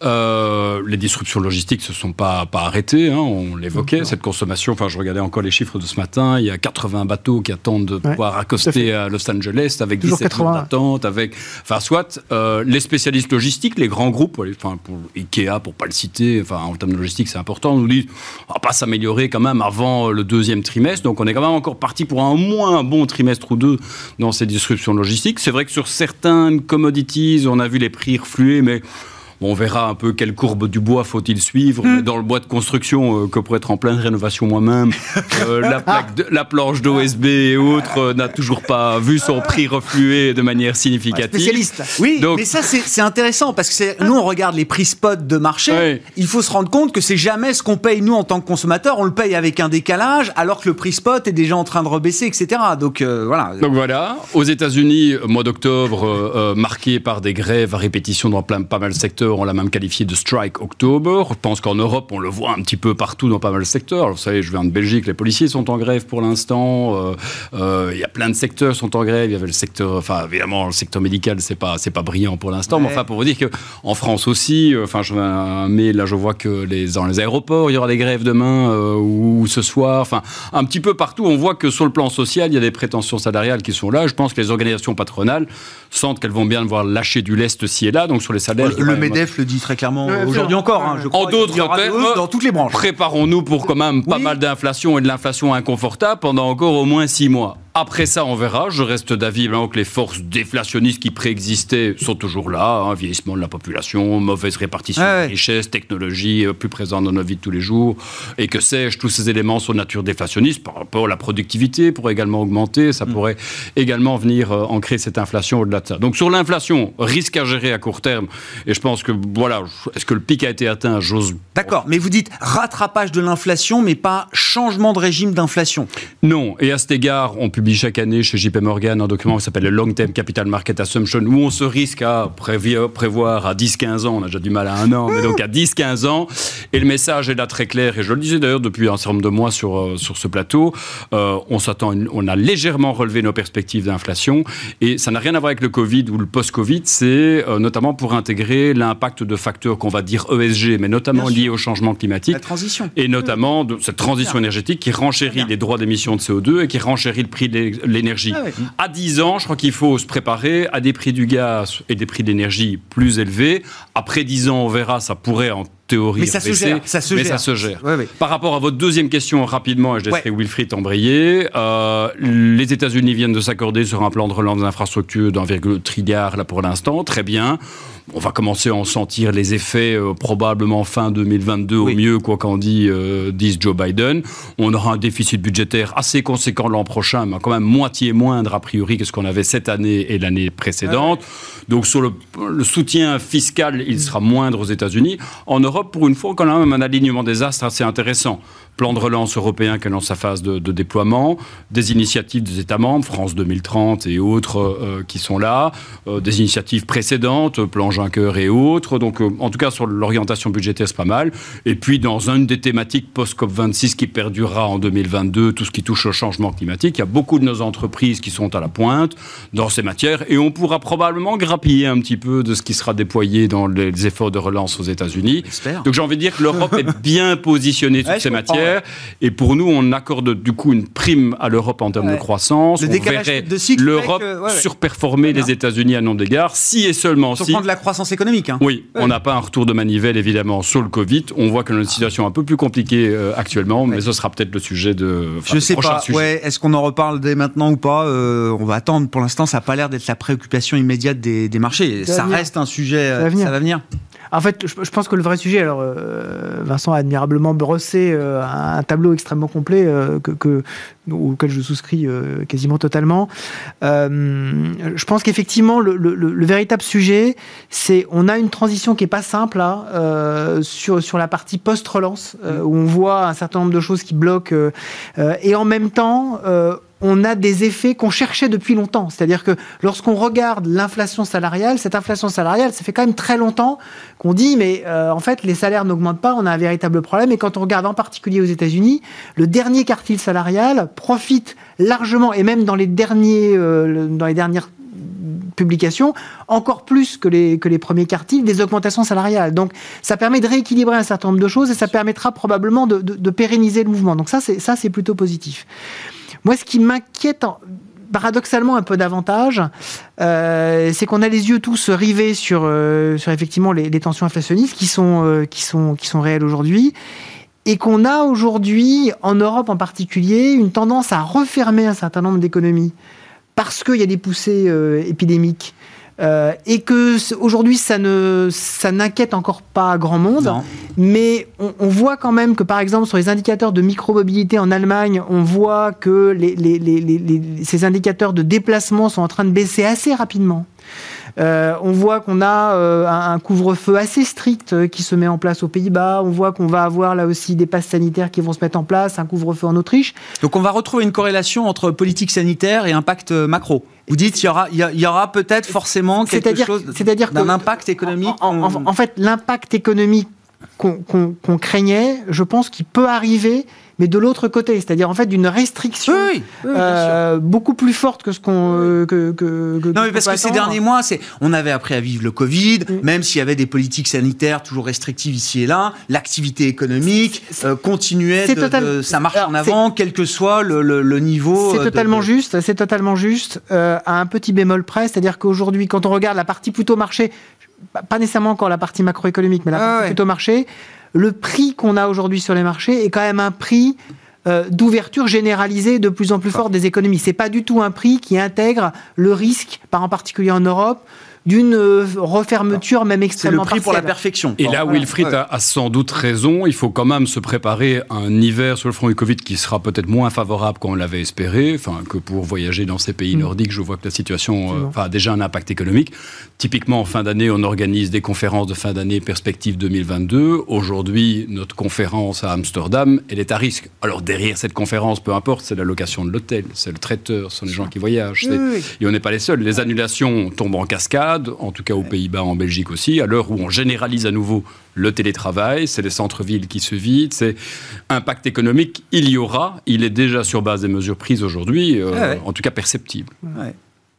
euh, les disruptions logistiques se sont pas pas Hein, on l'évoquait, cette consommation. Enfin, je regardais encore les chiffres de ce matin. Il y a 80 bateaux qui attendent de pouvoir accoster à, Los Angeles avec 17 jours d'attente, avec. Enfin, soit euh, les spécialistes logistiques, les grands groupes, enfin, pour Ikea, pour pas le citer, enfin, en termes de logistique, c'est important, nous disent on va pas s'améliorer quand même avant le deuxième trimestre. Donc, on est quand même encore parti pour un moins un bon trimestre ou deux dans ces disruptions logistiques. C'est vrai que sur certains commodities, on a vu les prix refluer, mais on verra un peu quelle courbe du bois faut-il suivre. Hmm. dans le bois de construction, euh, que pour être en pleine rénovation moi-même, <laughs> euh, la, la, planche d'OSB et autres n'a toujours pas vu son prix refluer de manière significative. spécialiste. Oui, mais ça c'est intéressant parce que nous on regarde les prix spot de marché. Il faut se rendre compte que c'est jamais ce qu'on paye nous en tant que consommateurs. On le paye avec un décalage alors que le prix spot est déjà en train de rebaisser, etc. Donc voilà. Donc voilà. Aux États-Unis, mois d'octobre marqué par des grèves à répétition dans plein, pas mal de secteurs. On l'a même qualifié de strike octobre. Je pense qu'en Europe, on le voit un petit peu partout dans pas mal de secteurs. vous savez, je viens de Belgique, les policiers sont en grève pour l'instant. Euh, euh, il y a plein de secteurs qui sont en grève. Il y avait le secteur, enfin évidemment, le secteur médical, c'est pas c'est pas brillant pour l'instant. Mais enfin, pour vous dire que en France aussi, euh, enfin, je mais là, je vois que les, dans les aéroports, il y aura des grèves demain ou, ce soir. Enfin, un petit peu partout, on voit que sur le plan social, il y a des prétentions salariales qui sont là. Je pense que les organisations patronales sentent qu'elles vont bien devoir lâcher du lest ci et là. Donc sur les salaires, le, Medef le dit très clairement aujourd'hui encore. Hein, je crois en d'autres termes, dans toutes les branches. Préparons-nous pour quand même pas mal d'inflation et de l'inflation inconfortable pendant encore au moins six mois. Après ça, on verra. Je reste d'avis que les forces déflationnistes qui préexistaient sont toujours là. Hein. vieillissement de la population, mauvaise répartition de la richesse, technologie euh, plus présente dans nos vies de tous les jours. Et que sais-je, tous ces éléments sont de nature déflationniste par rapport à la productivité pourrait également augmenter. Ça mm. pourrait également venir euh, ancrer cette inflation au-delà de ça. Donc sur l'inflation, risque à gérer à court terme. Et je pense que, voilà, est-ce que le pic a été atteint J'ose. D'accord, mais vous dites rattrapage de l'inflation, mais pas changement de régime d'inflation. Non. Et à cet égard, on publie chaque année chez JP Morgan un document qui s'appelle le Long Term Capital Market Assumption, où on se risque à prévoir à 10-15 ans, on a déjà du mal à un an, mais donc à 10-15 ans. Et le message est là très clair, et je le disais d'ailleurs depuis un certain nombre de mois sur, euh, sur ce plateau, euh, on s'attend, on a légèrement relevé nos perspectives d'inflation, et ça n'a rien à voir avec le Covid ou le post-Covid, c'est euh, notamment pour intégrer l'impact de facteurs qu'on va dire ESG, mais notamment liés au changement climatique. La transition. Et notamment de cette transition énergétique qui renchérit les droits d'émission de CO2 et qui renchérit le prix de l'énergie. Ah à 10 ans, je crois qu'il faut se préparer à des prix du gaz et des prix d'énergie plus élevés. Après 10 ans, on verra, ça pourrait en théorie mais ça se gère, ça se mais gère. ça se gère. Par rapport à votre deuxième question, rapidement, et je laisserai Wilfried embrayer, euh, les États-Unis viennent de s'accorder sur un plan de relance d'infrastructures d'1,3 trilliard là pour l'instant, très bien. On va commencer à en sentir les effets euh, probablement fin 2022 au mieux, quoi qu'en dit, euh, dise Joe Biden. On aura un déficit budgétaire assez conséquent l'an prochain, mais quand même moitié moindre a priori que ce qu'on avait cette année et l'année précédente. Donc sur le, le, soutien fiscal, il sera moindre aux États-Unis. En Europe, pour une fois, quand même un alignement des astres assez intéressant plan de relance européen qui est dans sa phase de, déploiement, des initiatives des États membres, France 2030 et autres euh, qui sont là, euh, des initiatives précédentes, plan Juncker et autres. Donc, euh, en tout cas, sur l'orientation budgétaire, c'est pas mal. Et puis, dans une des thématiques post-COP26 qui perdurera en 2022, tout ce qui touche au changement climatique, il y a beaucoup de nos entreprises qui sont à la pointe dans ces matières et on pourra probablement grappiller un petit peu de ce qui sera déployé dans les efforts de relance aux États-Unis. Donc, j'ai envie de dire que l'Europe est bien positionnée <laughs> sur ces matières. Et pour nous, on accorde du coup une prime à l'Europe en termes de croissance. Le on verrait l'Europe surperformer les États-Unis à non d'égard, si et seulement si. Sur de la croissance économique. Hein. Oui, on n'a pas un retour de manivelle évidemment sur le Covid. On voit que notre situation est un peu plus compliquée euh, actuellement, mais ce sera peut-être le sujet de. Je sais pas. Ouais, est-ce qu'on en reparle dès maintenant ou pas euh, On va attendre. Pour l'instant, ça n'a pas l'air d'être la préoccupation immédiate des, marchés. Ça, reste un sujet. Ça va venir. En fait, je, pense que le vrai sujet, alors euh, Vincent a admirablement brossé euh, un, tableau extrêmement complet euh, que, auquel je souscris quasiment totalement. je pense qu'effectivement, le, véritable sujet, c'est on a une transition qui est pas simple là sur sur la partie post-relance où on voit un certain nombre de choses qui bloquent et en même temps on a des effets qu'on cherchait depuis longtemps. C'est-à-dire que lorsqu'on regarde l'inflation salariale, cette inflation salariale, ça fait quand même très longtemps qu'on dit, mais euh, en fait, les salaires n'augmentent pas, on a un véritable problème. Et quand on regarde en particulier aux États-Unis, le dernier quartile salarial profite largement, et même dans les, derniers, euh, dans les dernières publications, encore plus que les, que les premiers quartiles, des augmentations salariales. Donc ça permet de rééquilibrer un certain nombre de choses et ça permettra probablement de, de pérenniser le mouvement. Donc ça, c'est plutôt positif. Moi, ce qui m'inquiète paradoxalement un peu davantage, euh, c'est qu'on a les yeux tous rivés sur, euh, effectivement les, tensions inflationnistes euh, qui sont réelles aujourd'hui. Et qu'on a aujourd'hui, en Europe en particulier, une tendance à refermer un certain nombre d'économies parce qu'il y a des poussées épidémiques euh, et que aujourd'hui ça ne ça n'inquiète encore pas grand monde, mais on, voit quand même que par exemple sur les indicateurs de micromobilité en Allemagne, on voit que les, ces indicateurs de déplacement sont en train de baisser assez rapidement. Euh, on voit qu'on a euh, un couvre-feu assez strict euh, qui se met en place aux Pays-Bas. On voit qu'on va avoir là aussi des passes sanitaires qui vont se mettre en place, un couvre-feu en Autriche. Donc on va retrouver une corrélation entre politique sanitaire et impact macro. Vous dites qu'il y aura, il y aura peut-être forcément quelque chose d'un impact économique. En, fait, l'impact économique qu'on craignait, je pense qu'il peut arriver mais de l'autre côté, c'est-à-dire en fait d'une restriction euh, beaucoup plus forte que ce qu'on euh, que, que, non mais parce que ces derniers mois, c'est on avait appris à vivre le Covid, même s'il y avait des politiques sanitaires toujours restrictives ici et là, l'activité économique euh, continuait, de, ça marche en avant, quel que soit le, le, niveau. C'est totalement juste, c'est totalement juste à un petit bémol près, c'est-à-dire qu'aujourd'hui, quand on regarde la partie plutôt marché, pas nécessairement encore la partie macroéconomique, mais la ah partie plutôt marché, le prix qu'on a aujourd'hui sur les marchés est quand même un prix euh, d'ouverture généralisée de plus en plus fort des économies. C'est pas du tout un prix qui intègre le risque, par en particulier en Europe, d'une euh, refermeture même extrêmement C'est le prix pour la perfection. Et là, Wilfried a, sans doute raison. Il faut quand même se préparer à un hiver sur le front du Covid qui sera peut-être moins favorable qu'on l'avait espéré. Enfin, que pour voyager dans ces pays mm. nordiques, je vois que la situation euh, a déjà un impact économique. Typiquement, en fin d'année, on organise des conférences de fin d'année perspective 2022. Aujourd'hui, notre conférence à Amsterdam, elle est à risque. Alors derrière cette conférence, peu importe, c'est la location de l'hôtel, c'est le traiteur, ce sont les gens qui voyagent. Et on n'est pas les seuls. Les annulations tombent en cascade en tout cas aux Pays-Bas, en Belgique aussi, à l'heure où on généralise à nouveau le télétravail, c'est les centres-villes qui se vident, c'est impact économique, il y aura, il est déjà sur base des mesures prises aujourd'hui, euh, en tout cas perceptible.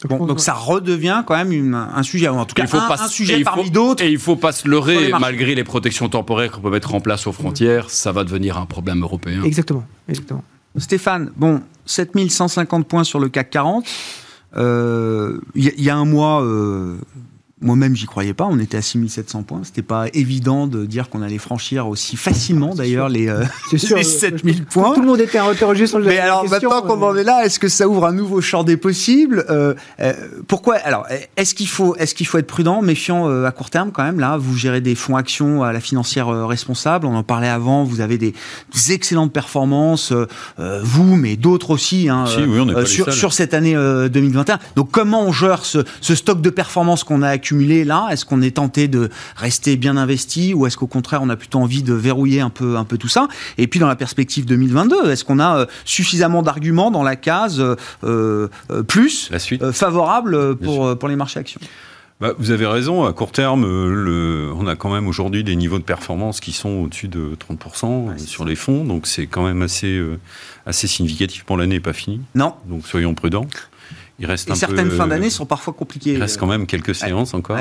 donc ça redevient quand même un sujet, en tout cas il faut un, pas, sujet parmi d'autres. Et il ne faut pas se leurrer, malgré les protections temporaires qu'on peut mettre en place aux frontières, ça va devenir un problème européen. Exactement. Exactement. Stéphane, bon, 7150 points sur le CAC 40. Il euh, y, a un mois, euh, moi-même, j'y croyais pas. On était à 6700 points. C'était pas évident de dire qu'on allait franchir aussi facilement, d'ailleurs, les, euh, <laughs> les 7000 points. Tout le monde était interrogé sur le Mais alors, maintenant qu'on en est là, est-ce que ça ouvre un nouveau champ des possibles euh, euh, Pourquoi Alors, est-ce qu'il faut, est-ce qu'il faut être prudent, méfiant à court terme quand même Là, vous gérez des fonds actions à la financière responsable. On en parlait avant. Vous avez des, excellentes performances, vous, mais d'autres aussi, hein, sur, sur, cette année 2021. Donc, comment on gère ce, ce stock de performances qu'on a accumulé là Est-ce qu'on est tenté de rester bien investi ou est-ce qu'au contraire on a plutôt envie de verrouiller un peu, un peu tout ça? Et puis dans la perspective 2022, est-ce qu'on a euh, suffisamment d'arguments dans la case euh, euh, plus favorable pour, pour les marchés actions? Bah, vous avez raison, à court terme, le, on a quand même aujourd'hui des niveaux de performance qui sont au-dessus de 30% sur les fonds, donc c'est quand même assez, assez significatif. Pour l'année pas fini? Non. Donc soyons prudents. Il reste Et certaines fins d'année sont parfois compliquées. Il reste quand même quelques séances encore.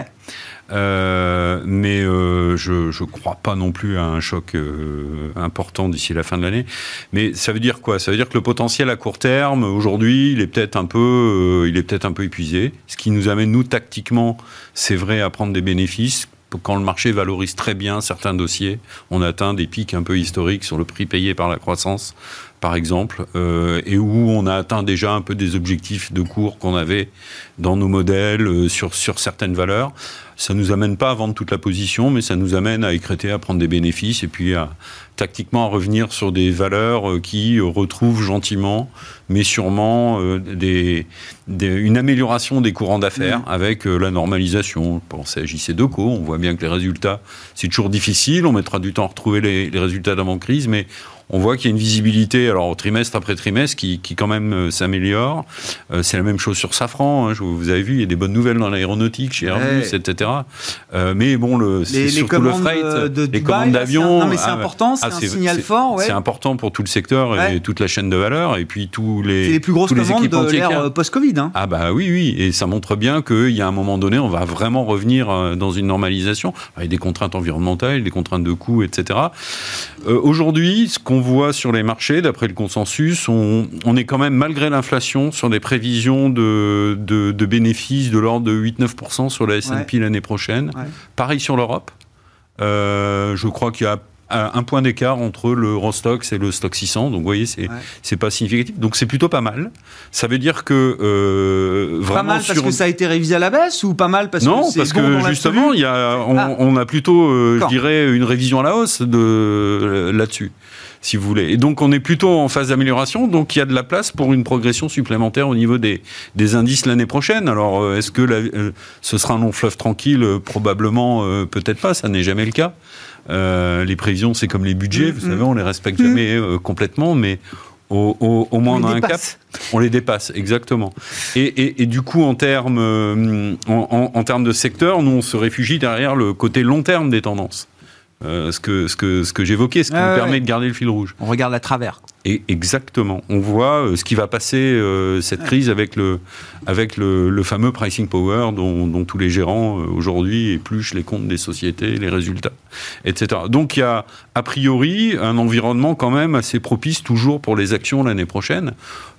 Euh, mais euh, je ne crois pas non plus à un choc euh, important d'ici la fin de l'année. Mais ça veut dire quoi? Ça veut dire que le potentiel à court terme, aujourd'hui, il est peut-être un, peu, il est peut-être un peu épuisé. Ce qui nous amène, nous, tactiquement, c'est vrai, à prendre des bénéfices quand le marché valorise très bien certains dossiers, on atteint des pics un peu historiques sur le prix payé par la croissance par exemple, euh, et où on a atteint déjà un peu des objectifs de cours qu'on avait dans nos modèles euh, sur, sur certaines valeurs. Ça nous amène pas à vendre toute la position, mais ça nous amène à écréter, à prendre des bénéfices et puis à tactiquement à revenir sur des valeurs euh, qui retrouvent gentiment, mais sûrement des, une amélioration des courants d'affaires mmh. avec la normalisation. Pensez à JC2Co, on voit bien que les résultats, c'est toujours difficile, on mettra du temps à retrouver les, les résultats d'avant-crise, mais on voit qu'il y a une visibilité, alors trimestre après trimestre, qui, quand même euh, s'améliore. Euh, c'est la même chose sur Safran. Hein, vous avez vu, il y a des bonnes nouvelles dans l'aéronautique chez Airbus, etc. Euh, mais bon, le, c'est surtout le freight, de les commandes d'avion. Non, mais c'est ah, important, c'est ah, un signal fort. C'est important pour tout le secteur et toute la chaîne de valeur, et puis tous les. C'est les plus grosses commandes de l'ère post-Covid. Hein. Ah bah oui, oui, et ça montre bien qu'il y a un moment donné, on va vraiment revenir dans une normalisation avec des contraintes environnementales, des contraintes de coûts, etc. Aujourd'hui, ce qu'on on voit sur les marchés, d'après le consensus, on, est quand même, malgré l'inflation, sur des prévisions de, bénéfices de l'ordre de 8-9% sur la S&P l'année prochaine. Pareil sur l'Europe. Euh, je crois qu'il y a un point d'écart entre le Rostox et le Stock 600. Donc, vous voyez, c'est c'est pas significatif. Donc, c'est plutôt pas mal. Ça veut dire que euh, vraiment. Pas mal parce que ça a été révisé à la baisse ou pas mal parce non, que parce que justement, il y a, on, ah. on, a plutôt, euh, je dirais, une révision à la hausse de là-dessus si vous voulez. Et donc, on est plutôt en phase d'amélioration. Donc, il y a de la place pour une progression supplémentaire au niveau des, des indices l'année prochaine. Alors, euh, est-ce que la, ce sera un long fleuve tranquille? Probablement, peut-être pas. Ça n'est jamais le cas. Euh, les prévisions, c'est comme les budgets, vous savez, on les respecte jamais euh, complètement, mais au, moins on, a un cap, on les dépasse, exactement. Et, du coup, en termes, euh, en, termes de secteur, nous, on se réfugie derrière le côté long terme des tendances. Ce que, ce que, ce que j'évoquais, ce qui nous permet de garder le fil rouge. On regarde à travers. Et exactement. On voit ce qui va passer cette crise avec le, avec le, fameux pricing power dont, dont tous les gérants aujourd'hui épluchent les comptes des sociétés, les résultats etc. Donc il y a a priori un environnement quand même assez propice toujours pour les actions l'année prochaine.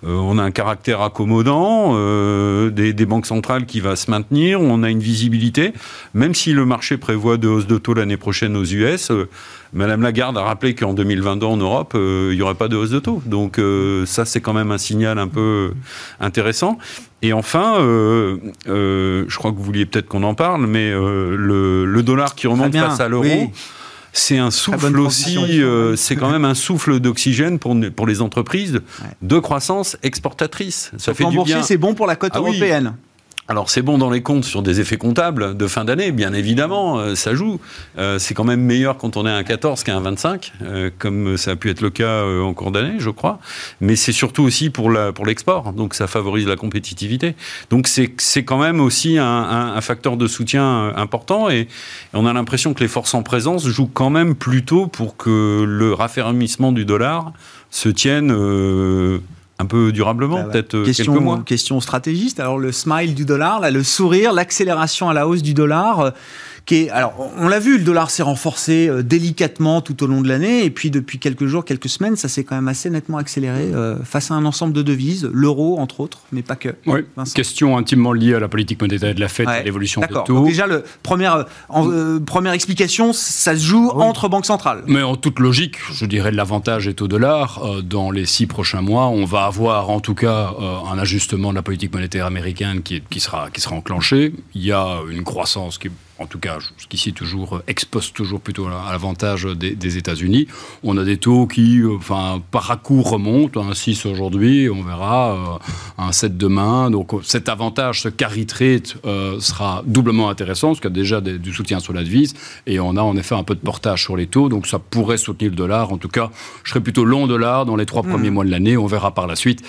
Euh, on a un caractère accommodant, euh, des, banques centrales qui va se maintenir, on a une visibilité, même si le marché prévoit de hausse de taux l'année prochaine aux US. Euh, Madame Lagarde a rappelé qu'en 2022 en Europe, il n'y aurait pas de hausse de taux. Donc ça, c'est quand même un signal un peu intéressant. Et enfin, je crois que vous vouliez peut-être qu'on en parle, mais le, dollar qui remonte face à l'euro c'est un souffle aussi, euh, c'est quand même un souffle d'oxygène pour, pour les entreprises de croissance exportatrice. Ça fait du bien. c'est bon pour la cote ah européenne. Alors c'est bon dans les comptes sur des effets comptables de fin d'année, bien évidemment, euh, ça joue. Euh, c'est quand même meilleur quand on est à un 14 qu'à un 25, euh, comme ça a pu être le cas en cours d'année, je crois. Mais c'est surtout aussi pour la pour l'export, donc ça favorise la compétitivité. Donc c'est quand même aussi un, un, facteur de soutien important et, on a l'impression que les forces en présence jouent quand même plutôt pour que le raffermissement du dollar se tienne un peu durablement, bah peut-être euh, question, quelques mois. Question stratégiste. Alors le smile du dollar, là, le sourire, l'accélération à la hausse du dollar. Alors, on l'a vu, le dollar s'est renforcé euh, délicatement tout au long de l'année, et puis depuis quelques jours, quelques semaines, ça s'est quand même assez nettement accéléré euh, face à un ensemble de devises, l'euro entre autres, mais pas que. Oui, question intimement liée à la politique monétaire de la Fed, à l'évolution des taux. Donc déjà, le, première, euh, première explication, ça se joue entre banques centrales. Mais en toute logique, je dirais l'avantage est au dollar. dans les six prochains mois, on va avoir en tout cas un ajustement de la politique monétaire américaine qui, qui, sera, qui sera enclenché. Il y a une croissance qui est en tout cas jusqu'ici toujours expose toujours plutôt à l'avantage des, États-Unis. On a des taux qui, euh, enfin, par à coup remontent, un 6 aujourd'hui, on verra euh, un 7 demain. Donc cet avantage, ce carry trade euh, sera doublement intéressant parce qu'il y a déjà du soutien sur la devise et on a en effet un peu de portage sur les taux, donc ça pourrait soutenir le dollar. En tout cas, je serais plutôt long dollar dans les trois hmm. premiers mois de l'année. On verra par la suite.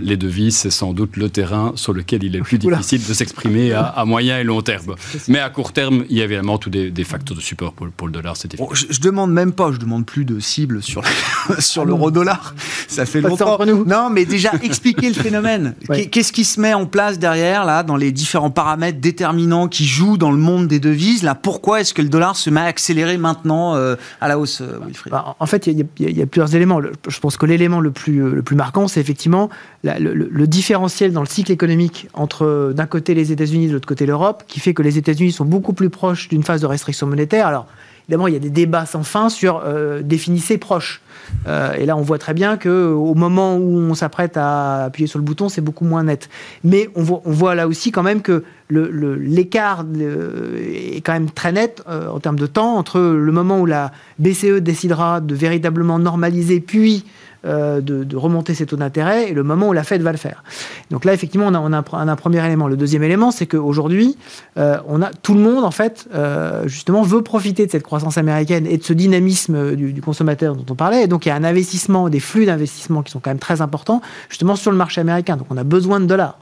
les devises, c'est sans doute le terrain sur lequel il est plus difficile de s'exprimer à, à, moyen et long terme. Mais à court terme, il y a évidemment tous des, facteurs de support pour, le dollar. C'était je, je, demande même pas, je demande plus de cibles sur, <laughs> sur l'euro-dollar. Ça fait longtemps. Nous. Non, mais déjà expliquer le <laughs> phénomène. Qu'est-ce qui se met en place derrière, là, dans les différents paramètres déterminants qui jouent dans le monde des devises Là, pourquoi est-ce que le dollar se met à accélérer maintenant euh, à la hausse, euh, Wilfried? Bah, En fait, il y, a plusieurs éléments. Je pense que l'élément le plus, le plus marquant, c'est effectivement le, différentiel dans le cycle économique entre d'un côté les États-Unis, de l'autre côté l'Europe, qui fait que les États-Unis sont beaucoup plus proches d'une phase de restriction monétaire. Alors, évidemment, il y a des débats sans fin sur euh, définissez proche. Euh, et là, on voit très bien que au moment où on s'apprête à appuyer sur le bouton, c'est beaucoup moins net. Mais on voit, on voit, là aussi quand même que l'écart le, est quand même très net euh, en termes de temps entre le moment où la BCE décidera de véritablement normaliser, puis euh, de, remonter ses taux d'intérêt et le moment où la Fed va le faire. Donc là, effectivement, on a, un, premier élément. Le deuxième élément, c'est qu'aujourd'hui, euh, on a tout le monde, en fait, euh, justement, veut profiter de cette croissance américaine et de ce dynamisme du, consommateur dont on parlait. Et donc, il y a un investissement, des flux d'investissement qui sont quand même très importants, justement, sur le marché américain. Donc, on a besoin de dollars.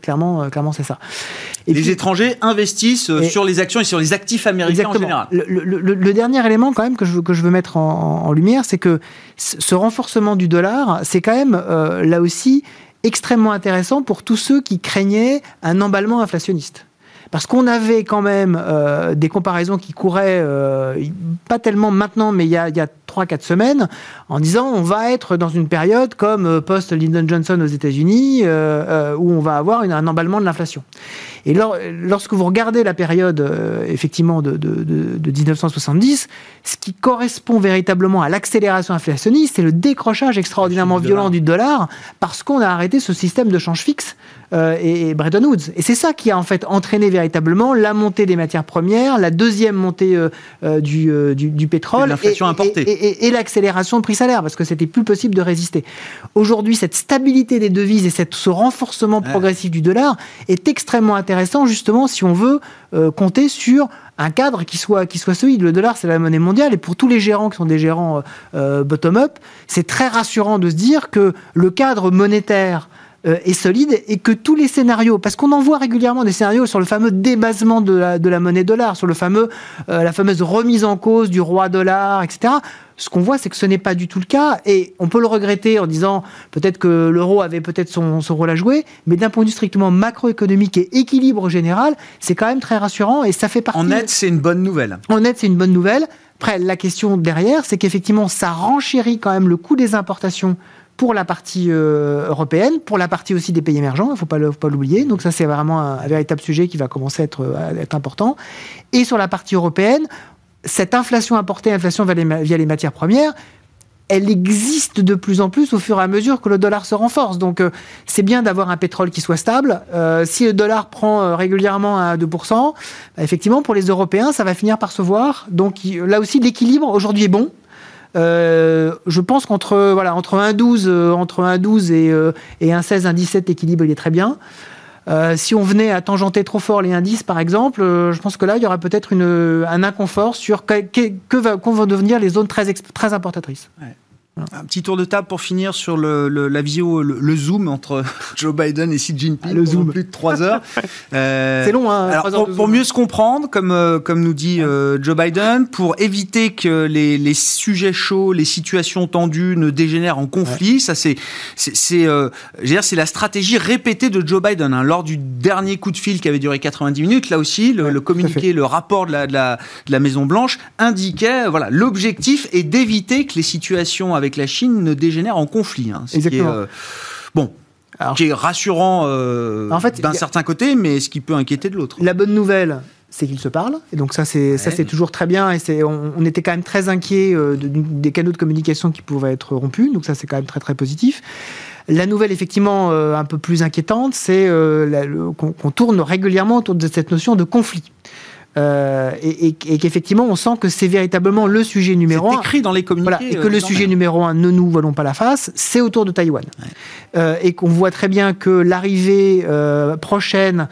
Clairement, clairement c'est ça. Et les étrangers investissent sur les actions et sur les actifs américains en général. Le, dernier élément quand même que je, que je veux mettre en lumière, c'est que ce renforcement du dollar, c'est quand même euh, là aussi extrêmement intéressant pour tous ceux qui craignaient un emballement inflationniste. parce qu'on avait quand même euh, des comparaisons qui couraient, euh, pas tellement maintenant, mais il y a, il y a 3-4 semaines, en disant on va être dans une période comme euh, post-Lyndon Johnson aux États-Unis, où on va avoir un emballement de l'inflation. Et lorsque vous regardez la période, effectivement, de, de, de, 1970, ce qui correspond véritablement à l'accélération inflationniste, c'est le décrochage extraordinairement violent du dollar, parce qu'on a arrêté ce système de change fixe euh, et, Bretton Woods. Et c'est ça qui a en fait entraîné véritablement la montée des matières premières, la deuxième montée euh, euh, du, du, pétrole, l'inflation importée, et, l'accélération de prix parce que c'était plus possible de résister. Aujourd'hui, cette stabilité des devises et cette, ce renforcement progressif du dollar est extrêmement intéressant, justement, si on veut compter sur un cadre qui soit, qui soit solide. Le dollar, c'est la monnaie mondiale. Et pour tous les gérants qui sont des gérants bottom-up, c'est très rassurant de se dire que le cadre monétaire euh, est solide et que tous les scénarios, parce qu'on en voit régulièrement des scénarios sur le fameux débasement de la, de la monnaie dollar, sur le fameux, euh, la fameuse remise en cause du roi dollar, etc. Ce qu'on voit, c'est que ce n'est pas du tout le cas, et on peut le regretter en disant peut-être que l'euro avait peut-être son, son, rôle à jouer, mais d'un point de vue strictement macroéconomique et équilibre général, c'est quand même très rassurant, et ça fait partie... En net, c'est une bonne nouvelle. En net, c'est une bonne nouvelle. Après, la question derrière, c'est qu'effectivement, ça renchérit quand même le coût des importations pour la partie euh, européenne, pour la partie aussi des pays émergents, il ne faut pas l'oublier. Donc ça, c'est vraiment un, véritable sujet qui va commencer à être, être, important. Et sur la partie européenne, cette inflation importée, inflation via les, via les matières premières, elle existe de plus en plus au fur et à mesure que le dollar se renforce. Donc euh, c'est bien d'avoir un pétrole qui soit stable. Euh, si le dollar prend régulièrement à 2%, bah, effectivement, pour les Européens, ça va finir par se voir. Donc là aussi, l'équilibre aujourd'hui est bon. Euh, je pense qu'entre voilà, entre un 12, euh, entre un 12 et, euh, et un 16, un 17, l'équilibre il est très bien. Si on venait à tangenter trop fort les indices, par exemple, je pense que là, il y aura peut-être un inconfort sur que, que, va, vont devenir les zones très, très importatrices. Un petit tour de table pour finir sur le, la visio, le, zoom entre <laughs> Joe Biden et Xi Jinping. Ah, le zoom. Plus de trois heures. <laughs> Euh, c'est long, hein, alors, pour, mieux se comprendre, comme, euh, comme nous dit euh, Joe Biden, pour éviter que les, les, sujets chauds, les situations tendues ne dégénèrent en conflit, ça c'est, c'est, c'est la stratégie répétée de Joe Biden. Hein. Lors du dernier coup de fil qui avait duré 90 minutes, là aussi, le, communiqué, le rapport de la, de la, de la Maison Blanche indiquait, voilà, l'objectif est d'éviter que les situations avec la Chine ne dégénère en conflit. Hein, Exactement. Euh, bon, qui est rassurant euh, d'un certain côté, mais ce qui peut inquiéter de l'autre. La bonne nouvelle, c'est qu'ils se parlent. Et donc ça, c'est ça, c'est toujours très bien. Et c'est, on, était quand même très inquiet euh, des canaux de communication qui pouvaient être rompus. Donc ça, c'est quand même très très positif. La nouvelle, effectivement, un peu plus inquiétante, c'est qu'on tourne régulièrement autour de cette notion de conflit. Euh, et, qu'effectivement, on sent que c'est véritablement le sujet numéro un. écrit dans les communiqués. et que le sujet numéro un, ne nous voilons pas la face, c'est autour de Taïwan. Euh, et qu'on voit très bien que l'arrivée euh, prochaine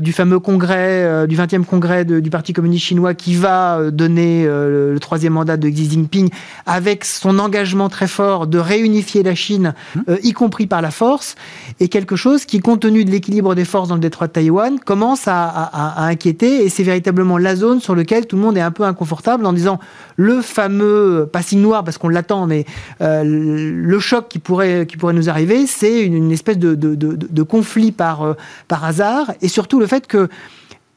du fameux congrès, du 20e congrès du Parti communiste chinois qui va donner le, troisième mandat de Xi Jinping, avec son engagement très fort de réunifier la Chine, hum. y compris par la force, est quelque chose qui, compte tenu de l'équilibre des forces dans le détroit de Taïwan, commence à, à inquiéter. Et c'est véritablement la zone sur laquelle tout le monde est un peu inconfortable en disant le fameux, pas signe noir parce qu'on l'attend, mais euh, le choc qui pourrait, nous arriver, c'est une, espèce de, conflit par, euh, par hasard et surtout le fait que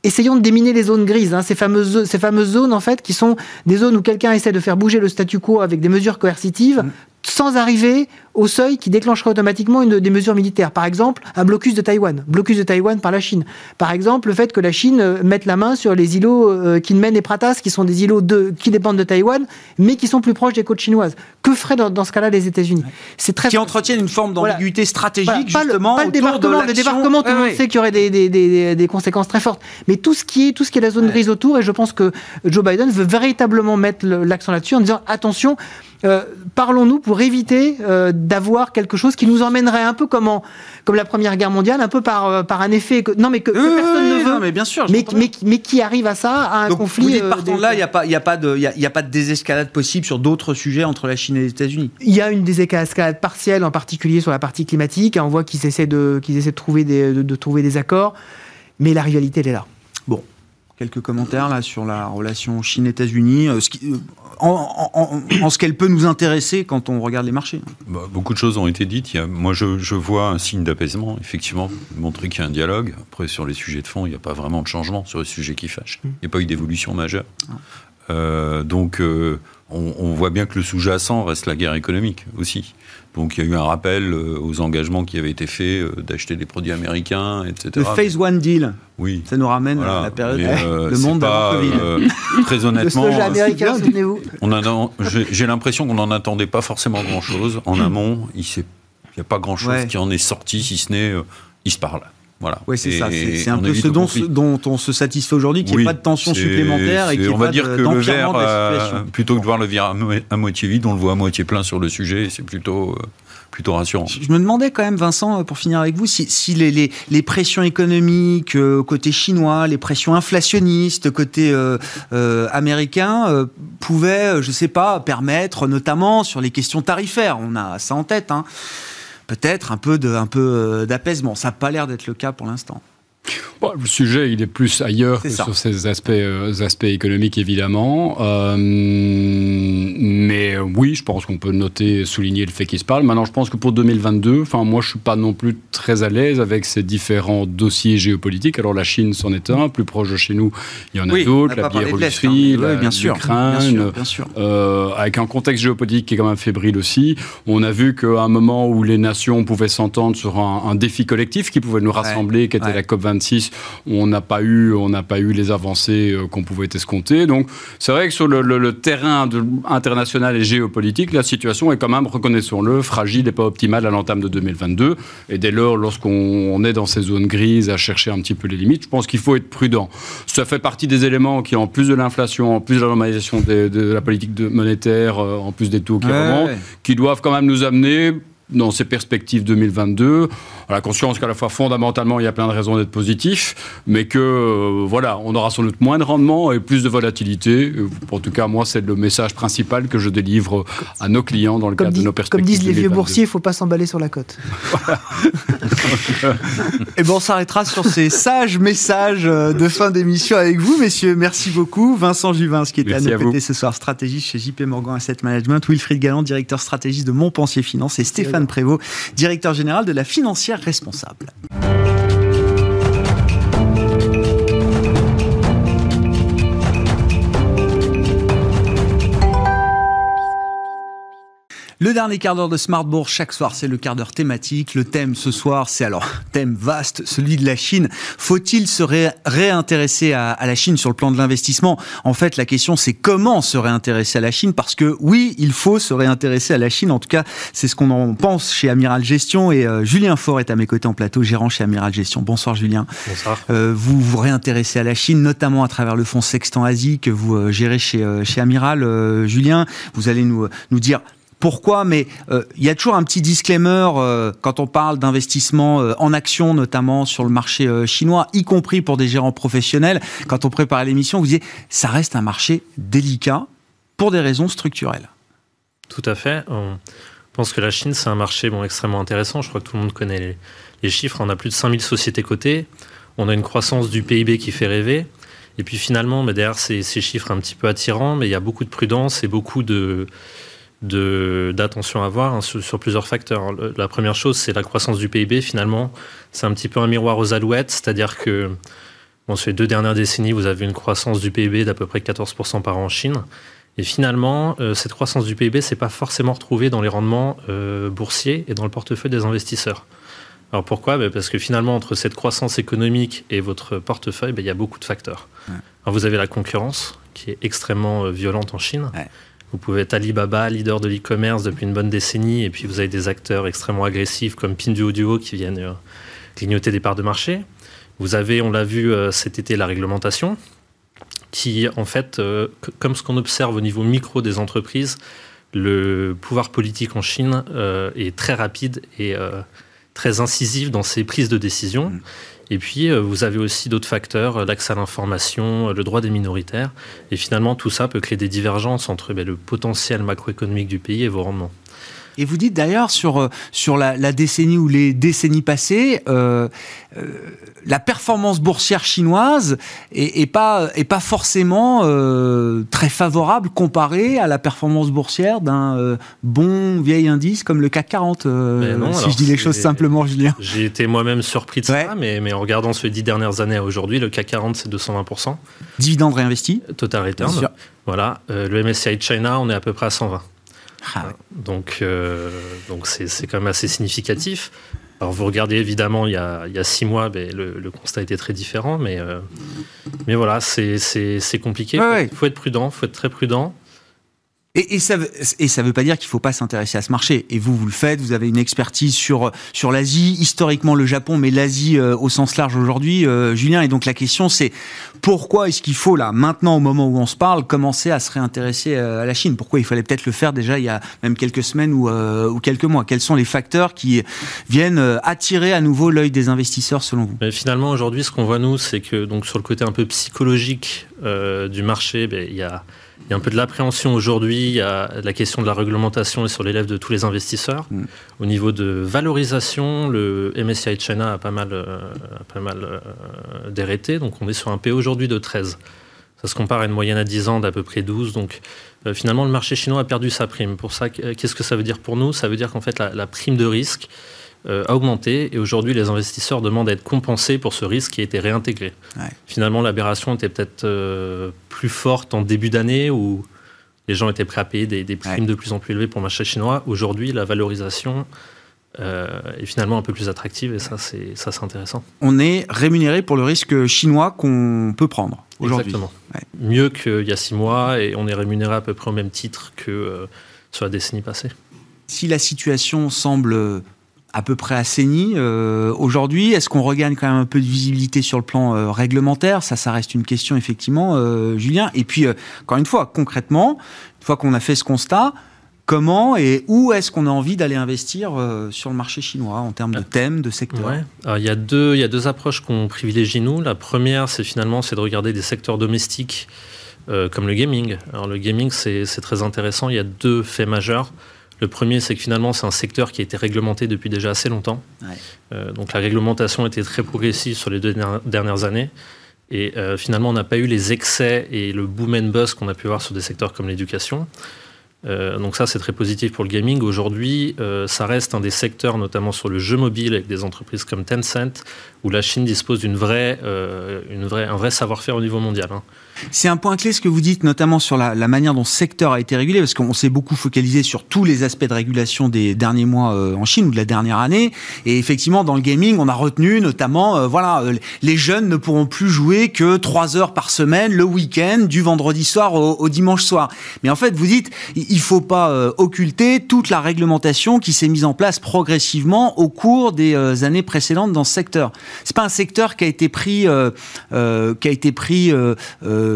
essayons de déminer les zones grises, hein, ces, fameuses, ces fameuses zones en fait qui sont des zones où quelqu'un essaie de faire bouger le statu quo avec des mesures coercitives, mmh sans arriver au seuil qui déclencherait automatiquement une des mesures militaires. Par exemple, un blocus de Taïwan, blocus de Taïwan par la Chine. Par exemple, le fait que la Chine euh, mette la main sur les îlots euh, Kinmen et Pratas, qui sont des îlots de, qui dépendent de Taïwan, mais qui sont plus proches des côtes chinoises. Que feraient dans, ce cas-là les États-Unis C'est très qui entretiennent une forme d'ambiguïté stratégique justement pas le, débarquement. le débarquement, tout le monde sait qu'il y aurait des, des, des, des, conséquences très fortes. Mais tout ce qui est tout ce qui est la zone grise autour, et je pense que Joe Biden veut véritablement mettre l'accent là-dessus en disant attention. Euh, parlons-nous pour éviter euh, d'avoir quelque chose qui nous emmènerait un peu comme, comme la Première Guerre mondiale, un peu par, euh, par un effet que, non mais que, personne ne veut, mais bien sûr, mais, mais, qui arrive à ça, à un conflit. Vous dites, partons de là, il n'y a pas, il a pas de, il y a, pas de désescalade possible sur d'autres sujets entre la Chine et les États-Unis. Il y a une désescalade partielle, en particulier sur la partie climatique. On voit qu'ils essaient de, qu'ils essaient de trouver des, de, de trouver des accords, mais la rivalité elle est là. Bon, quelques commentaires là sur la relation Chine-États-Unis, euh, en, ce qu'elle peut nous intéresser quand on regarde les marchés. Bah, beaucoup de choses ont été dites. moi, je, vois un signe d'apaisement, effectivement, montrer qu'il y a un dialogue. Après, sur les sujets de fond, il n'y a pas vraiment de changement sur les sujets qui fâchent. Mmh. Il n'y a pas eu d'évolution majeure. Ah. Euh, donc, euh, on, voit bien que le sous-jacent reste la guerre économique aussi. Donc, il y a eu un rappel euh, aux engagements qui avaient été faits d'acheter des produits américains, etc. Le Phase One Deal. Oui. Ça nous ramène à la période de <laughs> monde d'avant Covid. très honnêtement. Le soja américain, souvenez-vous J'ai l'impression qu'on n'en attendait pas forcément grand-chose. En amont, il n'y a pas grand-chose qui en est sorti, si ce n'est, il se parle. Voilà. Oui, c'est ça. C'est un peu ce dont, dont, on se satisfait aujourd'hui, qu'il n'y ait pas de tension supplémentaire et qu'il On va dire que le verre, euh, plutôt que de voir le verre à moitié vide, on le voit à moitié plein sur le sujet. C'est plutôt. Euh, plutôt rassurant. Je me demandais quand même, Vincent, pour finir avec vous, si, si les, les, les, pressions économiques euh, côté chinois, les pressions inflationnistes côté américain pouvaient, je ne sais pas, permettre, notamment sur les questions tarifaires, on a ça en tête, hein, peut-être un peu euh, d'apaisement. Ça n'a pas l'air d'être le cas pour l'instant le sujet, il est plus ailleurs que sur ces aspects, euh, aspects économiques, évidemment. Euh, mais oui, je pense qu'on peut noter, souligner le fait qu'il se parle. Maintenant, je pense que pour 2022, enfin, moi, je suis pas non plus très à l'aise avec ces différents dossiers géopolitiques. Alors, la Chine, c'en est un. Plus proche de chez nous, il y en a d'autres. La Biélorussie, l'Ukraine. Euh, avec un contexte géopolitique qui est quand même fébrile aussi. On a vu qu'à un moment où les nations pouvaient s'entendre sur un, défi collectif qui pouvait nous rassembler, qui était la COP26, on n'a pas eu, on n'a pas eu les avancées euh, qu'on pouvait escompter. Donc, c'est vrai que sur le, terrain international et géopolitique, la situation est quand même, reconnaissons-le, fragile et pas optimale à l'entame de 2022. Et dès lors, lorsqu'on est dans ces zones grises à chercher un petit peu les limites, je pense qu'il faut être prudent. Ça fait partie des éléments qui, en plus de l'inflation, en plus de la normalisation de, la politique monétaire, euh, en plus des taux qui remontent, qui doivent quand même nous amener dans ces perspectives 2022, à la conscience qu'à la fois fondamentalement il y a plein de raisons d'être positif, mais que euh, voilà, on aura sans doute moins de rendement et plus de volatilité. En tout cas, moi, c'est le message principal que je délivre à nos clients dans le cadre de nos perspectives. Comme disent les vieux boursiers, il ne faut pas s'emballer sur la côte. <laughs> et bon, on s'arrêtera sur ces sages messages euh, de fin d'émission avec vous, messieurs. Merci beaucoup. Vincent Juvin, qui était à nos côtés ce soir, stratégiste chez JP Morgan Asset Management, Wilfried Galland, directeur stratégiste de Montpensier Finance, et Stéphane Prévost, directeur général de la financière responsable. Le dernier quart d'heure de Smart Bourse, chaque soir, c'est le quart d'heure thématique. Le thème ce soir, c'est alors thème vaste, celui de la Chine. Faut-il se réintéresser à, la Chine sur le plan de l'investissement? En fait, la question, c'est comment se réintéresser à la Chine? Parce que oui, il faut se réintéresser à la Chine. En tout cas, c'est ce qu'on en pense chez Amiral Gestion. Et euh, Julien Faure est à mes côtés en plateau, gérant chez Amiral Gestion. Bonsoir Julien. Bonsoir. Euh, vous vous réintéressez à la Chine, notamment à travers le fonds Sextant Asie que vous euh, gérez chez, chez Amiral. Julien, vous allez nous, nous dire pourquoi, mais euh, il y a toujours un petit disclaimer euh, quand on parle d'investissement euh, en actions, notamment sur le marché chinois, y compris pour des gérants professionnels. Quand on prépare l'émission, vous disiez, ça reste un marché délicat pour des raisons structurelles. Tout à fait. On pense que la Chine, c'est un marché extrêmement intéressant. Je crois que tout le monde connaît les, chiffres. On a plus de 5000 sociétés cotées. On a une croissance du PIB qui fait rêver. Et puis finalement, mais derrière ces chiffres un petit peu attirants, mais il y a beaucoup de prudence et beaucoup de d'attention à avoir hein, sur, plusieurs facteurs. La première chose, c'est la croissance du PIB. Finalement, c'est un petit peu un miroir aux alouettes, c'est-à-dire que bon, sur les deux dernières décennies, vous avez une croissance du PIB d'à peu près 14% par an en Chine. Et finalement, euh, cette croissance du PIB, c'est pas forcément retrouvé dans les rendements euh, boursiers et dans le portefeuille des investisseurs. Alors pourquoi? Ben, Parce que finalement, entre cette croissance économique et votre portefeuille, ben, il y a beaucoup de facteurs. Alors vous avez la concurrence, qui est extrêmement euh, violente en Chine. Vous pouvez être Alibaba, leader de l'e-commerce depuis une bonne décennie, et puis vous avez des acteurs extrêmement agressifs comme Pinduoduo qui viennent euh, clignoter des parts de marché. Vous avez, on l'a vu euh, cet été, la réglementation, qui en fait, euh, comme ce qu'on observe au niveau micro des entreprises, le pouvoir politique en Chine est très rapide et très incisif dans ses prises de décision. Mmh. Et puis, euh, vous avez aussi d'autres facteurs, euh, l'accès à l'information, euh, le droit des minoritaires. Et finalement, tout ça peut créer des divergences entre ben, le potentiel macroéconomique du pays et vos rendements. Et vous dites d'ailleurs sur, sur la, décennie ou les décennies passées, la performance boursière chinoise est, pas, est pas forcément très favorable comparée à la performance boursière d'un bon vieil indice comme le CAC 40, si je dis les choses simplement, Julien. J'ai été moi-même surpris de ça, mais, mais en regardant ces dix dernières années à aujourd'hui, le CAC 40, c'est 220%. Dividende réinvesti Total return. Voilà. Euh, le MSCI China, on est à peu près à 120. Ah donc, euh, donc c'est quand même assez significatif. Alors, vous regardez évidemment, il y a, il y a six mois, ben, le, constat était très différent, mais, euh, mais voilà, c'est compliqué. Il faut, être prudent, il faut être très prudent. Et, ça et ça veut pas dire qu'il faut pas s'intéresser à ce marché. Et vous, vous le faites. Vous avez une expertise sur sur l'Asie, historiquement le Japon, mais l'Asie euh, au sens large aujourd'hui, euh, Julien. Et donc la question, c'est pourquoi est-ce qu'il faut là, maintenant, au moment où on se parle, commencer à se réintéresser euh, à la Chine? Pourquoi il fallait peut-être le faire déjà il y a même quelques semaines ou, ou quelques mois? Quels sont les facteurs qui viennent attirer à nouveau l'œil des investisseurs selon vous? Mais Finalement, aujourd'hui, ce qu'on voit nous, c'est que donc sur le côté un peu psychologique du marché, ben, il y a il y a un peu de l'appréhension aujourd'hui, a la question de la réglementation est sur les lèvres de tous les investisseurs. Mm. Au niveau de valorisation, le MSCI China a pas mal, euh, pas mal euh, donc on est sur un P aujourd'hui de 13. Ça se compare à une moyenne à 10 ans d'à peu près 12. Donc euh, finalement, le marché chinois a perdu sa prime. Pour ça, qu'est-ce que ça veut dire pour nous? Ça veut dire qu'en fait, la, prime de risque a augmenté et aujourd'hui les investisseurs demandent à être compensés pour ce risque qui a été réintégré. Finalement l'aberration était peut-être euh, plus forte en début d'année où les gens étaient prêts à payer des, primes de plus en plus élevées pour le marché chinois. Aujourd'hui la valorisation euh, est finalement un peu plus attractive et ça c'est ça c'est intéressant. On est rémunéré pour le risque chinois qu'on peut prendre aujourd'hui. Exactement. Mieux qu'il y a six mois et on est rémunéré à peu près au même titre que sur la décennie passée. Si la situation semble à peu près assaini euh, aujourd'hui. Est-ce qu'on regagne quand même un peu de visibilité sur le plan euh, réglementaire? Ça, ça reste une question effectivement, euh, Julien. Et puis, encore une fois, concrètement, une fois qu'on a fait ce constat, comment et où est-ce qu'on a envie d'aller investir sur le marché chinois en termes de thèmes, de secteurs? Il, y a deux, il y a deux approches qu'on privilégie nous. La première, c'est finalement c'est de regarder des secteurs domestiques comme le gaming. Alors le gaming, c'est très intéressant. Il y a deux faits majeurs. Le premier, c'est que finalement, c'est un secteur qui a été réglementé depuis déjà assez longtemps. Euh, donc la réglementation était très progressive sur les deux dernières années. Et euh, finalement, on n'a pas eu les excès et le boom and bust qu'on a pu voir sur des secteurs comme l'éducation. Euh, donc ça, c'est très positif pour le gaming. Aujourd'hui, ça reste un des secteurs, notamment sur le jeu mobile, avec des entreprises comme Tencent, où la Chine dispose d'une vraie, une vraie, un vrai savoir-faire au niveau mondial. Hein. C'est un point clé ce que vous dites, notamment sur la, manière dont ce secteur a été régulé, parce qu'on s'est beaucoup focalisé sur tous les aspects de régulation des derniers mois euh, en Chine ou de la dernière année. Et effectivement, dans le gaming, on a retenu notamment, euh, voilà, euh, les jeunes ne pourront plus jouer que trois heures par semaine, le week-end, du vendredi soir au, dimanche soir. Mais en fait, vous dites, il faut pas occulter toute la réglementation qui s'est mise en place progressivement au cours des années précédentes dans ce secteur. C'est pas un secteur qui a été pris, qui a été pris euh,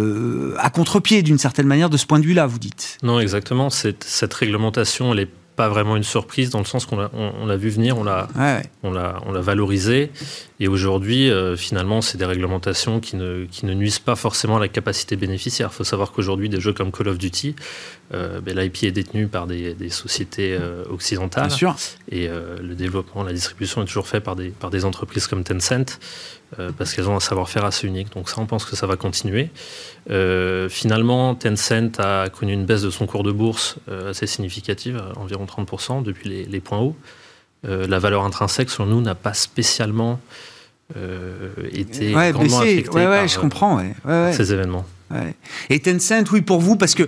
à contre-pied d'une certaine manière de ce point de vue-là, vous dites. Non, exactement. Cette, réglementation, elle n'est pas vraiment une surprise dans le sens qu'on l'a vu venir, on l'a on l'a valorisé et aujourd'hui euh, finalement c'est des réglementations qui ne qui ne nuisent pas forcément à la capacité bénéficiaire. Il faut savoir qu'aujourd'hui des jeux comme Call of Duty, euh, ben, l'IP est détenu par des, des sociétés occidentales Bien sûr. et le développement, la distribution est toujours fait par des par des entreprises comme Tencent. Euh, parce qu'elles ont un savoir-faire assez unique. Donc ça, on pense que ça va continuer. Euh, finalement, Tencent a connu une baisse de son cours de bourse euh, assez significative, environ 30% depuis les, points hauts. la valeur intrinsèque, selon nous, n'a pas spécialement été ouais, grandement affectée par, je comprends, ces événements. Et Tencent, oui, pour vous, parce que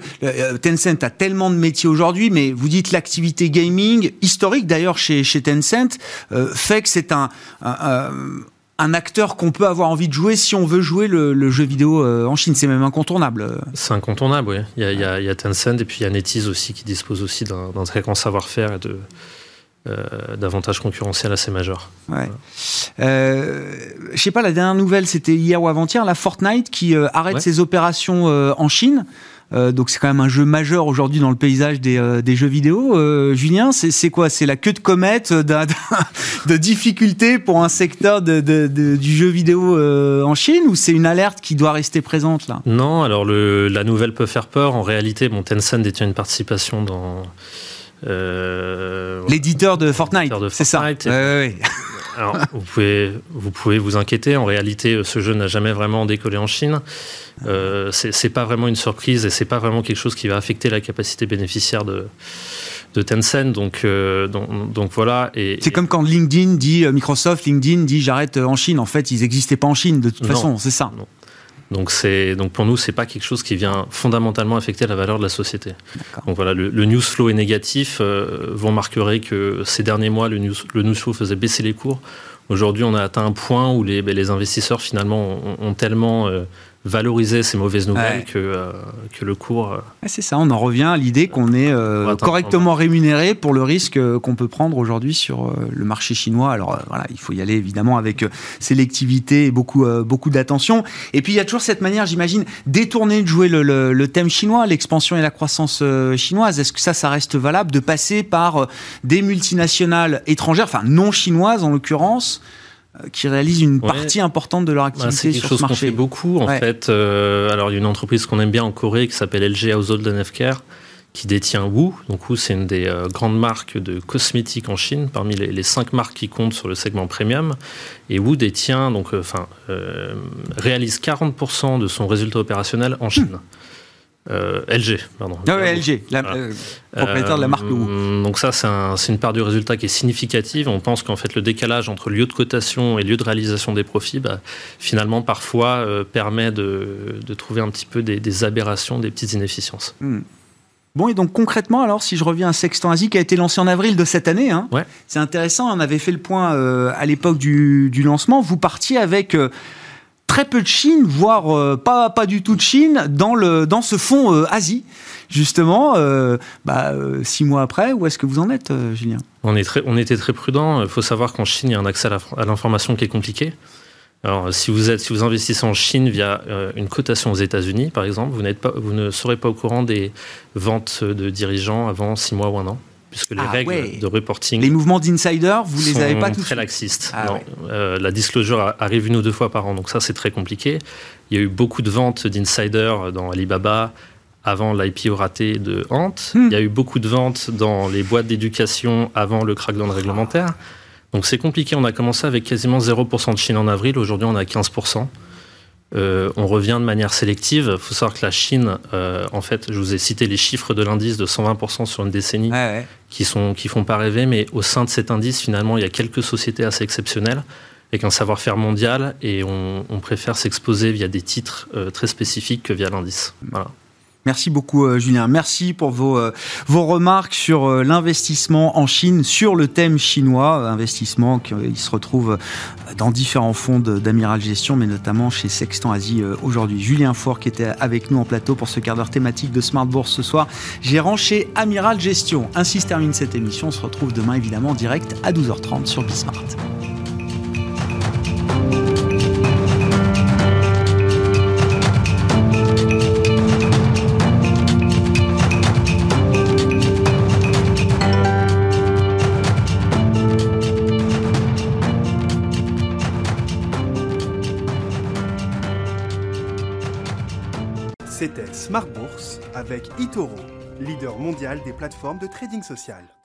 Tencent a tellement de métiers aujourd'hui, mais vous dites l'activité gaming, historique d'ailleurs chez, chez Tencent, fait que c'est un, un acteur qu'on peut avoir envie de jouer si on veut jouer le, jeu vidéo euh, en Chine. C'est même incontournable. C'est incontournable, oui. Il y, a, Tencent et puis il y a NetEase aussi qui dispose aussi d'un très grand savoir-faire et de euh, d'avantages concurrentiels assez majeurs. Ouais. Euh, je sais pas, la dernière nouvelle, c'était hier ou avant-hier, la Fortnite qui euh, arrête ses opérations en Chine. Euh, donc c'est quand même un jeu majeur aujourd'hui dans le paysage des, euh, des jeux vidéo. Euh, Julien, c'est quoi? C'est la queue de comète <laughs> de difficulté pour un secteur de, de, du jeu vidéo en Chine ou c'est une alerte qui doit rester présente là? Non, alors le, la nouvelle peut faire peur. En réalité, bon, Tencent détient une participation dans L'éditeur de Fortnite, c'est ça. Alors, vous pouvez, vous pouvez vous inquiéter. En réalité, ce jeu n'a jamais vraiment décollé en Chine. Euh, c'est pas vraiment une surprise et c'est pas vraiment quelque chose qui va affecter la capacité bénéficiaire de, de Tencent. Donc, euh, donc, donc, voilà. C'est comme quand LinkedIn dit, euh, Microsoft, LinkedIn dit j'arrête en Chine. En fait, ils n'existaient pas en Chine de toute façon, c'est ça. Donc, donc pour nous, c'est pas quelque chose qui vient fondamentalement affecter la valeur de la société. Donc voilà, le, news flow est négatif. Euh, vous remarquerez que ces derniers mois, le news, le news flow faisait baisser les cours. Aujourd'hui, on a atteint un point où les, ben, les investisseurs finalement ont, tellement euh, valoriser ces mauvaises nouvelles que, euh, que le cours. Euh, c'est ça, on en revient à l'idée qu'on est euh, correctement rémunéré pour le risque qu'on peut prendre aujourd'hui sur le marché chinois. Alors voilà, il faut y aller évidemment avec sélectivité et beaucoup, beaucoup d'attention. Et puis il y a toujours cette manière, j'imagine, détournée de jouer le, le, thème chinois, l'expansion et la croissance chinoise. Est-ce que ça, ça reste valable de passer par des multinationales étrangères, enfin non chinoises en l'occurrence qui réalisent une partie importante de leur bah, activité sur ce marché. C'est quelque chose qu'on fait beaucoup en fait. Euh, alors il y a une entreprise qu'on aime bien en Corée qui s'appelle LG Household and Healthcare qui détient Wu. Donc Wu c'est une des euh, grandes marques de cosmétiques en Chine, parmi les, cinq marques qui comptent sur le segment premium. Et Wu détient donc enfin réalise 40% de son résultat opérationnel en Chine. Euh, LG, pardon. Ah LG, la, euh, propriétaire de la marque euh, Donc ça, c'est une part du résultat qui est significative. On pense qu'en fait, le décalage entre lieu de cotation et lieu de réalisation des profits, bah, finalement, parfois, permet de, trouver un petit peu des, aberrations, des petites inefficiences. Hmm. Bon, et donc concrètement, alors, si je reviens à Sextant Asie, qui a été lancé en avril de cette année, hein, c'est intéressant, on avait fait le point à l'époque du, du, lancement, vous partiez avec très peu de Chine, voire euh, pas, du tout de Chine, dans, ce fonds euh, Asie. Justement, euh, bah, six mois après, où est-ce que vous en êtes, Julien? On, était très prudent. Il faut savoir qu'en Chine, il y a un accès à l'information qui est compliqué. Alors, si vous, investissez en Chine via une cotation aux États-Unis, par exemple, vous ne serez pas au courant des ventes de dirigeants avant six mois ou un an puisque les ah règles de reporting. Les mouvements d'insider, vous les avez pas tous très laxistes. Ah euh, la disclosure arrive une ou deux fois par an, donc ça c'est très compliqué. Il y a eu beaucoup de ventes d'insiders dans Alibaba avant l'IPO raté de Ant. Hmm. Il y a eu beaucoup de ventes dans les boîtes d'éducation avant le crackdown réglementaire. Donc c'est compliqué. On a commencé avec quasiment 0% de Chine en avril. Aujourd'hui, on a 15%. Euh, on revient de manière sélective. Il faut savoir que la Chine, euh, en fait, je vous ai cité les chiffres de l'indice de 120% sur une décennie qui sont qui font pas rêver, mais au sein de cet indice, finalement, il y a quelques sociétés assez exceptionnelles avec un savoir-faire mondial et on, préfère s'exposer via des titres euh, très spécifiques que via l'indice. Voilà. Merci beaucoup, euh, Julien. Merci pour vos, euh, vos remarques sur euh, l'investissement en Chine, sur le thème chinois, investissement qui se retrouve dans différents fonds d'Amiral Gestion, mais notamment chez Sextant Asie aujourd'hui. Julien Faure qui était avec nous en plateau pour ce quart d'heure thématique de Smart Bourse ce soir, gérant chez Amiral Gestion. Ainsi se termine cette émission. On se retrouve demain évidemment en direct à 12h30 sur Bismart. Smart Bourse avec eToro, leader mondial des plateformes de trading social.